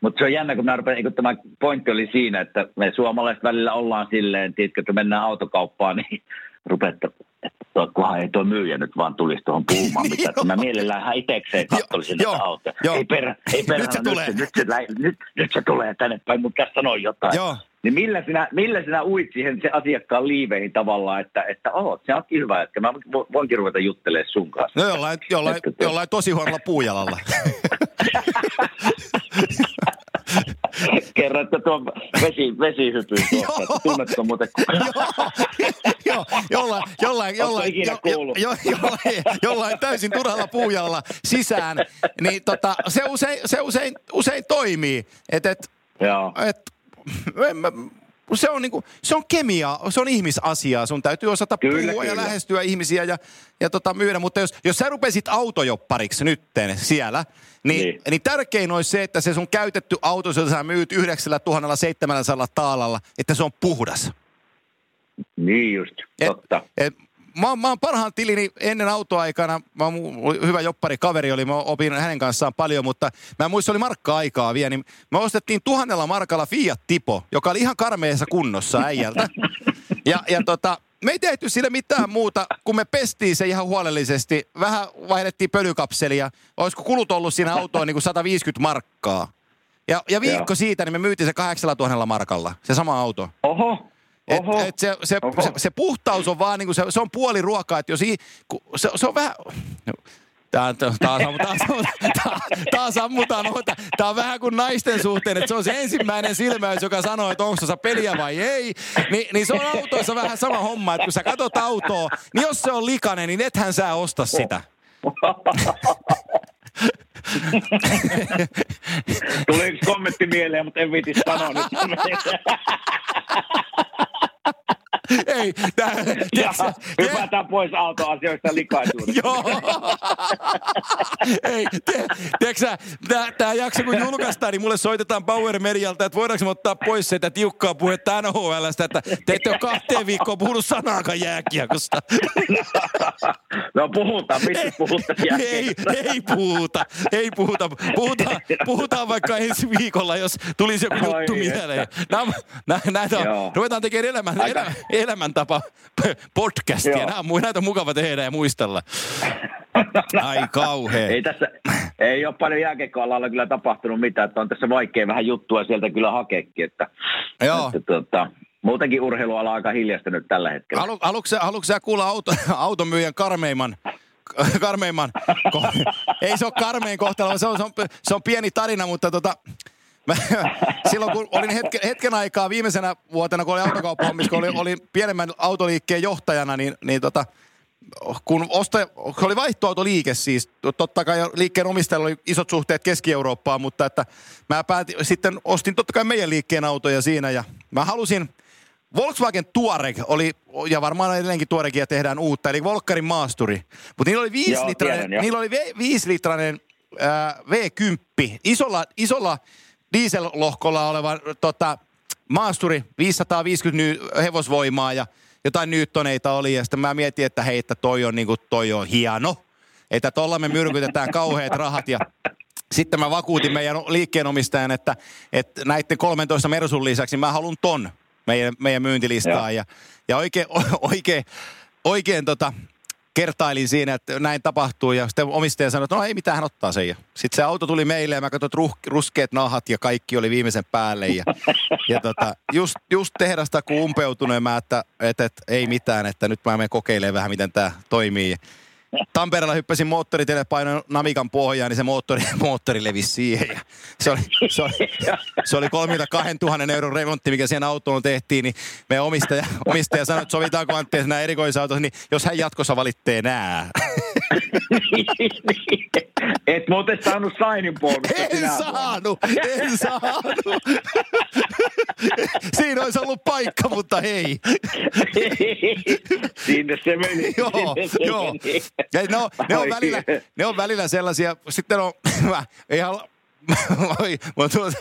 Mutta se on jännä, kun mä rupesin, kun tämä pointti oli siinä, että me suomalaiset välillä ollaan silleen, tiedätkö, että mennään autokauppaan, *laughs* niin rupeatte, että kunhan ei tuo myyjä nyt vaan tulisi tuohon puhumaan *laughs* niin mitä. Mä mielellään itsekseen katsolisin tätä autoa. Ei, per, ei perhana, nyt, se nyt, se, nyt, se, nyt, nyt se tulee tänne päin, mutta tässä sanoo jotain. Joo. Niin millä sinä, millä sinä uit siihen se asiakkaan liiveihin tavallaan, että, että oot, se onkin hyvä, että mä voinkin ruveta juttelemaan sun kanssa. No jollain, jollain, jollain tosi huonolla puujalalla. *laughs* *laughs* Kerran, että tuo vesi, vesihypy tuossa, tunnetko muuten *laughs* Joo, jollain, jollain, jollain, jo, jo, jollain, jollain täysin turhalla puujalla sisään, niin tota, se, usein, se usein, usein toimii. Et, et. Et, mä, se on, niinku, se on kemia, se on ihmisasiaa. Sun täytyy osata kyllä, puhua kyllä. ja lähestyä ihmisiä ja, ja tota, myydä. Mutta jos, jos sä rupesit autojoppariksi nytten siellä, niin, niin. niin tärkein olisi se, että se sun käytetty auto, jota sä myyt 9700 taalalla, että se on puhdas. Niin just, totta. Et, et, mä, mä oon parhaan tilini ennen autoaikana, mä oon, hyvä joppari kaveri oli, mä opin hänen kanssaan paljon, mutta mä en muista, oli markka-aikaa vielä, niin me ostettiin tuhannella markalla Fiat Tipo, joka oli ihan karmeessa kunnossa äijältä. *laughs* Ja, ja tota, me ei tehty sille mitään muuta, kun me pestiin se ihan huolellisesti. Vähän vaihdettiin pölykapselia. Olisiko kulut ollut siinä autoon niin kuin 150 markkaa. Ja, ja viikko Joo. siitä, niin me myytiin se 8000 markalla, se sama auto. Oho. Et, et se, se, se, se, puhtaus on vaan, niin kuin se, se on puoli ruokaa, että jos i, se, se on vähän... Tää, taas, taas, taas, taas ammutaan noita. Tämä on vähän kuin naisten suhteen, että se on se ensimmäinen silmäys, joka sanoo, että onko tuossa peliä vai ei. Ni, niin se on autoissa vähän sama homma, että kun sä katsot autoa, niin jos se on likainen, niin ethän sä osta sitä. Tuli yksi kommentti mieleen, mutta en viiti sanoa nyt. *laughs* *laughs* Ei, tää, ja, hypätään pois autoasioista likaisuudesta. *laughs* Joo. Ei, tiedätkö tämä jakso kun julkaistaan, niin mulle soitetaan Power Medialta, että voidaanko me ottaa pois sitä tiukkaa puhetta NHLstä, että te ette ole kahteen viikkoon puhunut sanaakaan jääkiekosta. *laughs* No puhutaan, mistä puhutaan Ei, ei puhuta, ei puhuta. Puhutaan, puhutaan vaikka ensi viikolla, jos tulisi joku juttu mieleen. Nämä, näitä on, ruvetaan tekemään elämän, elämän, elämäntapa podcastia. Nämä on, näitä on mukava tehdä ja muistella. Ai kauhea. Ei tässä, ei ole paljon jääkekoalalla kyllä tapahtunut mitään, että on tässä vaikea vähän juttua sieltä kyllä hakeekin, että, Joo. että tuota, muutenkin urheiluala on aika hiljasta nyt tällä hetkellä. Halu, haluatko, haluatko sä kuulla auto, automyyjän karmeimman karmeimman, *laughs* ei se ole karmein kohtalo, se on, se on, se on pieni tarina, mutta tota, Mä, *laughs* silloin kun olin hetken, hetken aikaa viimeisenä vuotena, kun olin autokauppahommissa, kun olin, olin pienemmän autoliikkeen johtajana, niin, niin tota, kun osta, oli vaihtoautoliike siis, totta kai liikkeen omistajalla oli isot suhteet Keski-Eurooppaan, mutta että mä päätin, sitten ostin totta kai meidän liikkeen autoja siinä ja mä halusin, Volkswagen Touareg oli, ja varmaan edelleenkin Touaregia tehdään uutta, eli Volkkarin maasturi. Mutta niillä oli viisilitrainen, niillä oli viisilitrainen äh, V10, isolla, isolla diesellohkolla oleva tota, maasturi, 550 ny- hevosvoimaa ja jotain nyyttoneita oli. Ja sitten mä mietin, että hei, että toi on, niinku, toi on hieno. Että tuolla me myrkytetään kauheat rahat ja sitten mä vakuutin meidän liikkeenomistajan, että, että näiden 13 Mersun lisäksi mä haluan ton meidän, meidän myyntilistaan. Ja, ja oikein, oikein, oikein tota, kertailin siinä, että näin tapahtuu ja sitten omistaja sanoi, että no ei mitään, ottaa sen. Sitten se auto tuli meille ja mä katsoin, että ruh, ruskeat nahat ja kaikki oli viimeisen päälle. Ja, ja tota, just, just tehdasta kun umpeutunut mä, että, että, että, ei mitään, että nyt mä menen kokeilemaan vähän, miten tämä toimii. Tampereella hyppäsin moottoritielle, painoin namikan pohjaan, niin se moottori, *laughs* moottori levisi siihen. Ja se, oli, se, oli, se oli 32 euron remontti, mikä siihen autoon tehtiin, niin me omistaja, omistaja sanoi, että sovitaanko Antti nämä erikoisautot, niin jos hän jatkossa valittee nää. *laughs* Et muuten saanut sainin En saanut, en saanut. *laughs* Siinä olisi ollut paikka mutta ei. *laughs* Sinne se meni. joo, Sinne se joo. meni. Ja ne, on, ne, on välillä, ne on välillä sellaisia, sitten on ihan Oi, mulla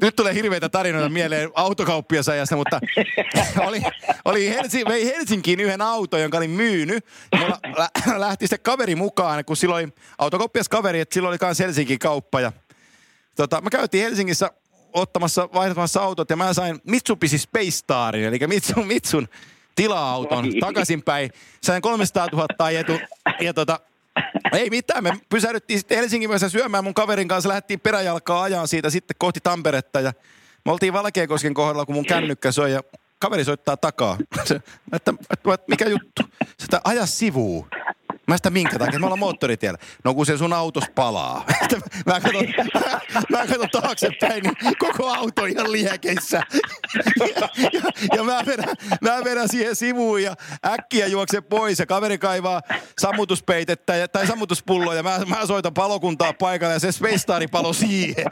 nyt tulee hirveitä tarinoita mieleen autokauppiasajasta, mutta oli, oli Helsi, vei Helsinkiin yhden auton, jonka olin myynyt. Mulla lä- lähti sitten kaveri mukaan, kun silloin autokauppias kaveri, että silloin oli myös Helsingin kauppa. Ja, tota, mä käytiin Helsingissä ottamassa, vaihtamassa autot ja mä sain Mitsubishi Space Starin, eli Mitsun, Mitsun tila-auton Ai. takaisinpäin. Sain 300 000 ajetu ja tota, ei mitään, me pysähdyttiin sitten Helsingin syömään mun kaverin kanssa, lähdettiin peräjalkaa ajaa siitä sitten kohti Tamperetta ja me oltiin Valkeakosken kohdalla, kun mun kännykkä soi ja kaveri soittaa takaa. *laughs* Se, että, että, että mikä juttu? Sitä aja sivuun. Mä sitä minkä takia? Me ollaan moottoritiellä. No kun se sun autos palaa. *laughs* mä katson, *laughs* mä katson taaksepäin, niin koko auto ihan liekeissä. Ja, *laughs* ja, ja mä, vedän, mä vedän siihen sivuun ja äkkiä juokse pois ja kaveri kaivaa sammutuspeitettä ja, tai sammutuspulloa ja mä, mä soitan palokuntaa paikalle ja se Space palo siihen.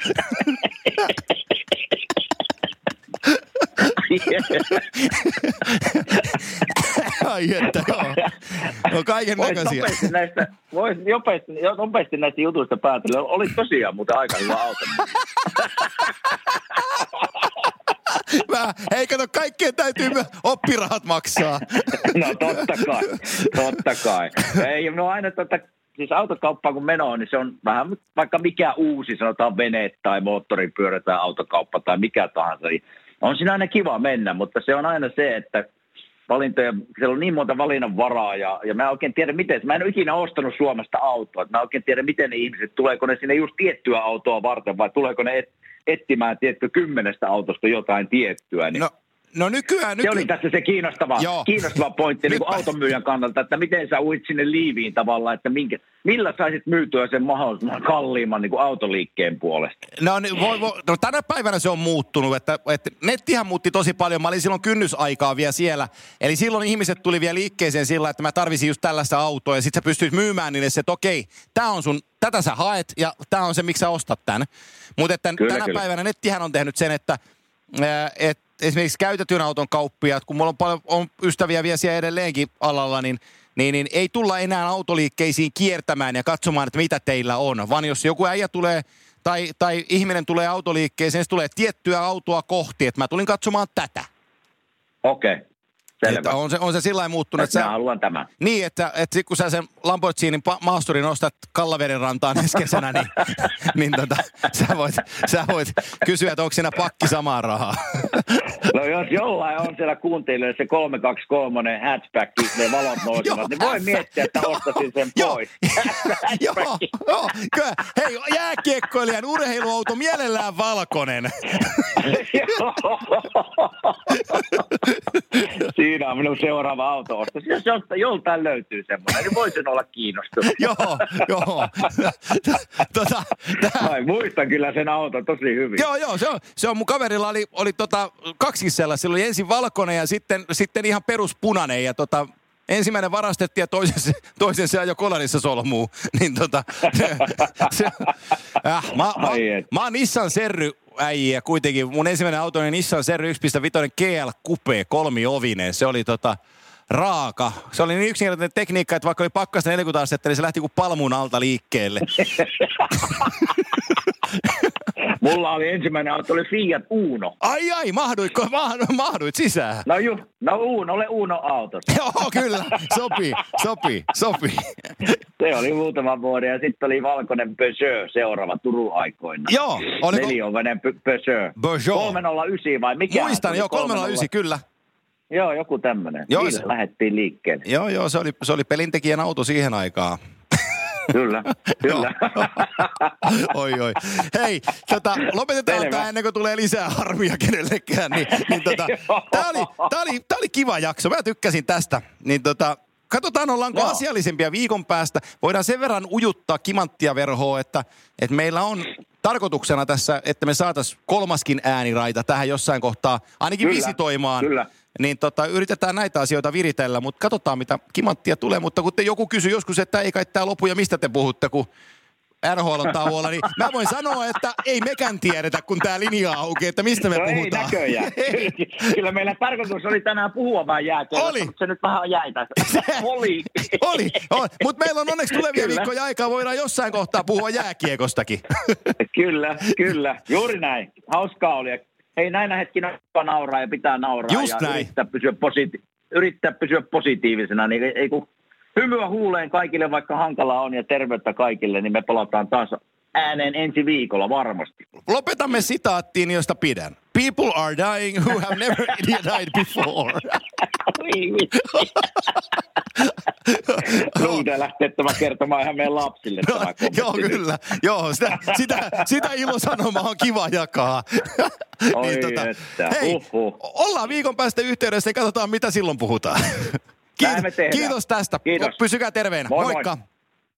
Ai että joo. No kaiken Voisi näköisiä. nopeasti näistä, vois nopeasti, nopeasti näistä jutuista päätellä. Oli tosiaan muuten aika hyvä auto. Mä, hei kato, kaikkien täytyy oppirahat maksaa. No totta kai, totta kai. Ei, no aina tota, siis autokauppaan kun meno on, niin se on vähän vaikka mikä uusi, sanotaan vene tai moottoripyörä tai autokauppa tai mikä tahansa. Niin on siinä aina kiva mennä, mutta se on aina se, että valintoja, siellä on niin monta valinnan varaa ja, ja mä en oikein tiedä miten, mä en ole ikinä ostanut Suomesta autoa, mä en oikein tiedä miten ne ihmiset, tuleeko ne sinne just tiettyä autoa varten vai tuleeko ne et, etsimään tietty kymmenestä autosta jotain tiettyä. Niin No, no nykyään, se oli nykyään. tässä se kiinnostava, Joo. kiinnostava pointti niin autonmyyjän kannalta, että miten sä uit sinne liiviin tavallaan, että minkä, millä saisit myytyä sen mahdollisimman kalliimman niin kuin autoliikkeen puolesta. No, niin voi, voi, no tänä päivänä se on muuttunut, että, että nettihän muutti tosi paljon. Mä olin silloin kynnysaikaa vielä siellä. Eli silloin ihmiset tuli vielä liikkeeseen sillä, että mä tarvisin just tällaista autoa. Ja sit sä pystyt myymään niille se, että okei, tää on sun, tätä sä haet ja tää on se, miksi sä ostat tän. Mutta tänä kyllä. päivänä nettihän on tehnyt sen, että et esimerkiksi käytetyn auton kauppiaat, kun mulla on paljon on ystäviä vielä siellä edelleenkin alalla, niin niin, niin ei tulla enää autoliikkeisiin kiertämään ja katsomaan, että mitä teillä on, vaan jos joku äijä tulee tai, tai ihminen tulee autoliikkeeseen, se tulee tiettyä autoa kohti, että mä tulin katsomaan tätä. Okei, okay. selvä. Että on se, on se sillä muuttunut, että Mä sä, haluan tämän. niin, että, että kun sä sen Lamborghinin pa- maasturin ostat Kallaveden rantaan ensi kesänä, niin, *laughs* niin tota, sä, voit, sä voit kysyä, että onko siinä pakki samaa rahaa. No jos jollain on siellä kuuntelijoilla se 323 hatchback, ne valot *laughs* nousevat, niin voi miettiä, että ostaisin sen pois. *laughs* joo, joo, kyllä. Hei, jääkiekkoilijan urheiluauto mielellään valkoinen. *laughs* Siinä on minun seuraava auto ostos. Jos joltain löytyy semmoinen, niin voisin olla kiinnostunut. joo, joo. tota, Mä muistan kyllä sen auton tosi hyvin. Joo, joo, se on, se on mun kaverilla oli, oli tota, kaksi sellaista. Sillä oli ensin valkoinen ja sitten, sitten ihan peruspunainen. Ja tota, ensimmäinen varastettiin ja toisen, se- *laughs* toisen se ajoi kolarissa solmuun. *laughs* Niin tota, se, äh, mä, mä, et. mä oon Nissan Serry äijä kuitenkin. Mun ensimmäinen auto oli Nissan Serry 1.5 GL Coupe kolmiovinen. Se oli tota, raaka. Se oli niin yksinkertainen tekniikka, että vaikka oli pakkasta 40 astetta, niin se lähti kuin palmun alta liikkeelle. *laughs* Mulla oli ensimmäinen auto, oli Fiat Uno. Ai ai, mahduitko, mahduit, mahduit sisään? No ju, no Uno, ole Uno auto. *laughs* Joo, kyllä. Sopii, sopii, sopii. Se oli muutama vuoden ja sitten oli valkoinen Peugeot seuraava Turun aikoina. Joo, oliko... Neliovainen Pe- Peugeot. Peugeot. 309 vai mikä? Muistan, joo, 309, kyllä. Joo, joku tämmöinen. Joo, se- lähdettiin liikkeelle. Joo, joo, se oli, se oli pelintekijän auto siihen aikaan. Kyllä, *laughs* kyllä. *laughs* oi, oi. Hei, tota, lopetetaan Selvä. tämä ennen kuin tulee lisää harmia kenellekään. Niin, *laughs* niin tota, tämä oli, tää oli, tää oli kiva jakso, mä tykkäsin tästä. Niin tota, katsotaan, ollaanko Joo. asiallisempia viikon päästä. Voidaan sen verran ujuttaa kimanttia verhoa, että, että meillä on tarkoituksena tässä, että me saataisiin kolmaskin ääniraita tähän jossain kohtaa, ainakin Kyllä, visitoimaan. kyllä. Niin tota, yritetään näitä asioita viritellä, mutta katsotaan mitä kimanttia tulee. Mutta kun te joku kysyi joskus, että ei kai tämä lopu ja mistä te puhutte, kun NHL on tauolla, niin mä voin sanoa, että ei mekään tiedetä, kun tämä linja auki, että mistä me no puhutaan. *laughs* ei näköjään. Kyllä meillä tarkoitus oli tänään puhua vaan jääkiekkosta, Oli. mutta se nyt vähän jäitä. *laughs* oli. Oli, oli. mutta meillä on onneksi tulevia Kyllä. viikkoja aikaa, voidaan jossain kohtaa puhua jääkiekostakin. kyllä, kyllä. Juuri näin. Hauskaa oli. Ja Hei, näinä hetkinä nauraa ja pitää nauraa. Just ja näin. Yrittää pysyä, positi- yrittää pysyä positiivisena. Niin ei, ei kun hymyä huuleen kaikille, vaikka hankala on ja terveyttä kaikille, niin me palataan taas ääneen ensi viikolla varmasti. Lopetamme sitaattiin, josta pidän. People are dying who have never *laughs* died before. Pitää lähteä tämä kertomaan ihan meidän lapsille. No, tämä joo, kyllä. Joo, sitä, sitä, sitä ilosanomaa on kiva jakaa. Oi että, hei, huhhuh. ollaan viikon päästä yhteydessä ja katsotaan, mitä silloin puhutaan. Tehdään. Kiitos tästä. Kiitos. Pysykää terveinä. Moi moi. Moikka.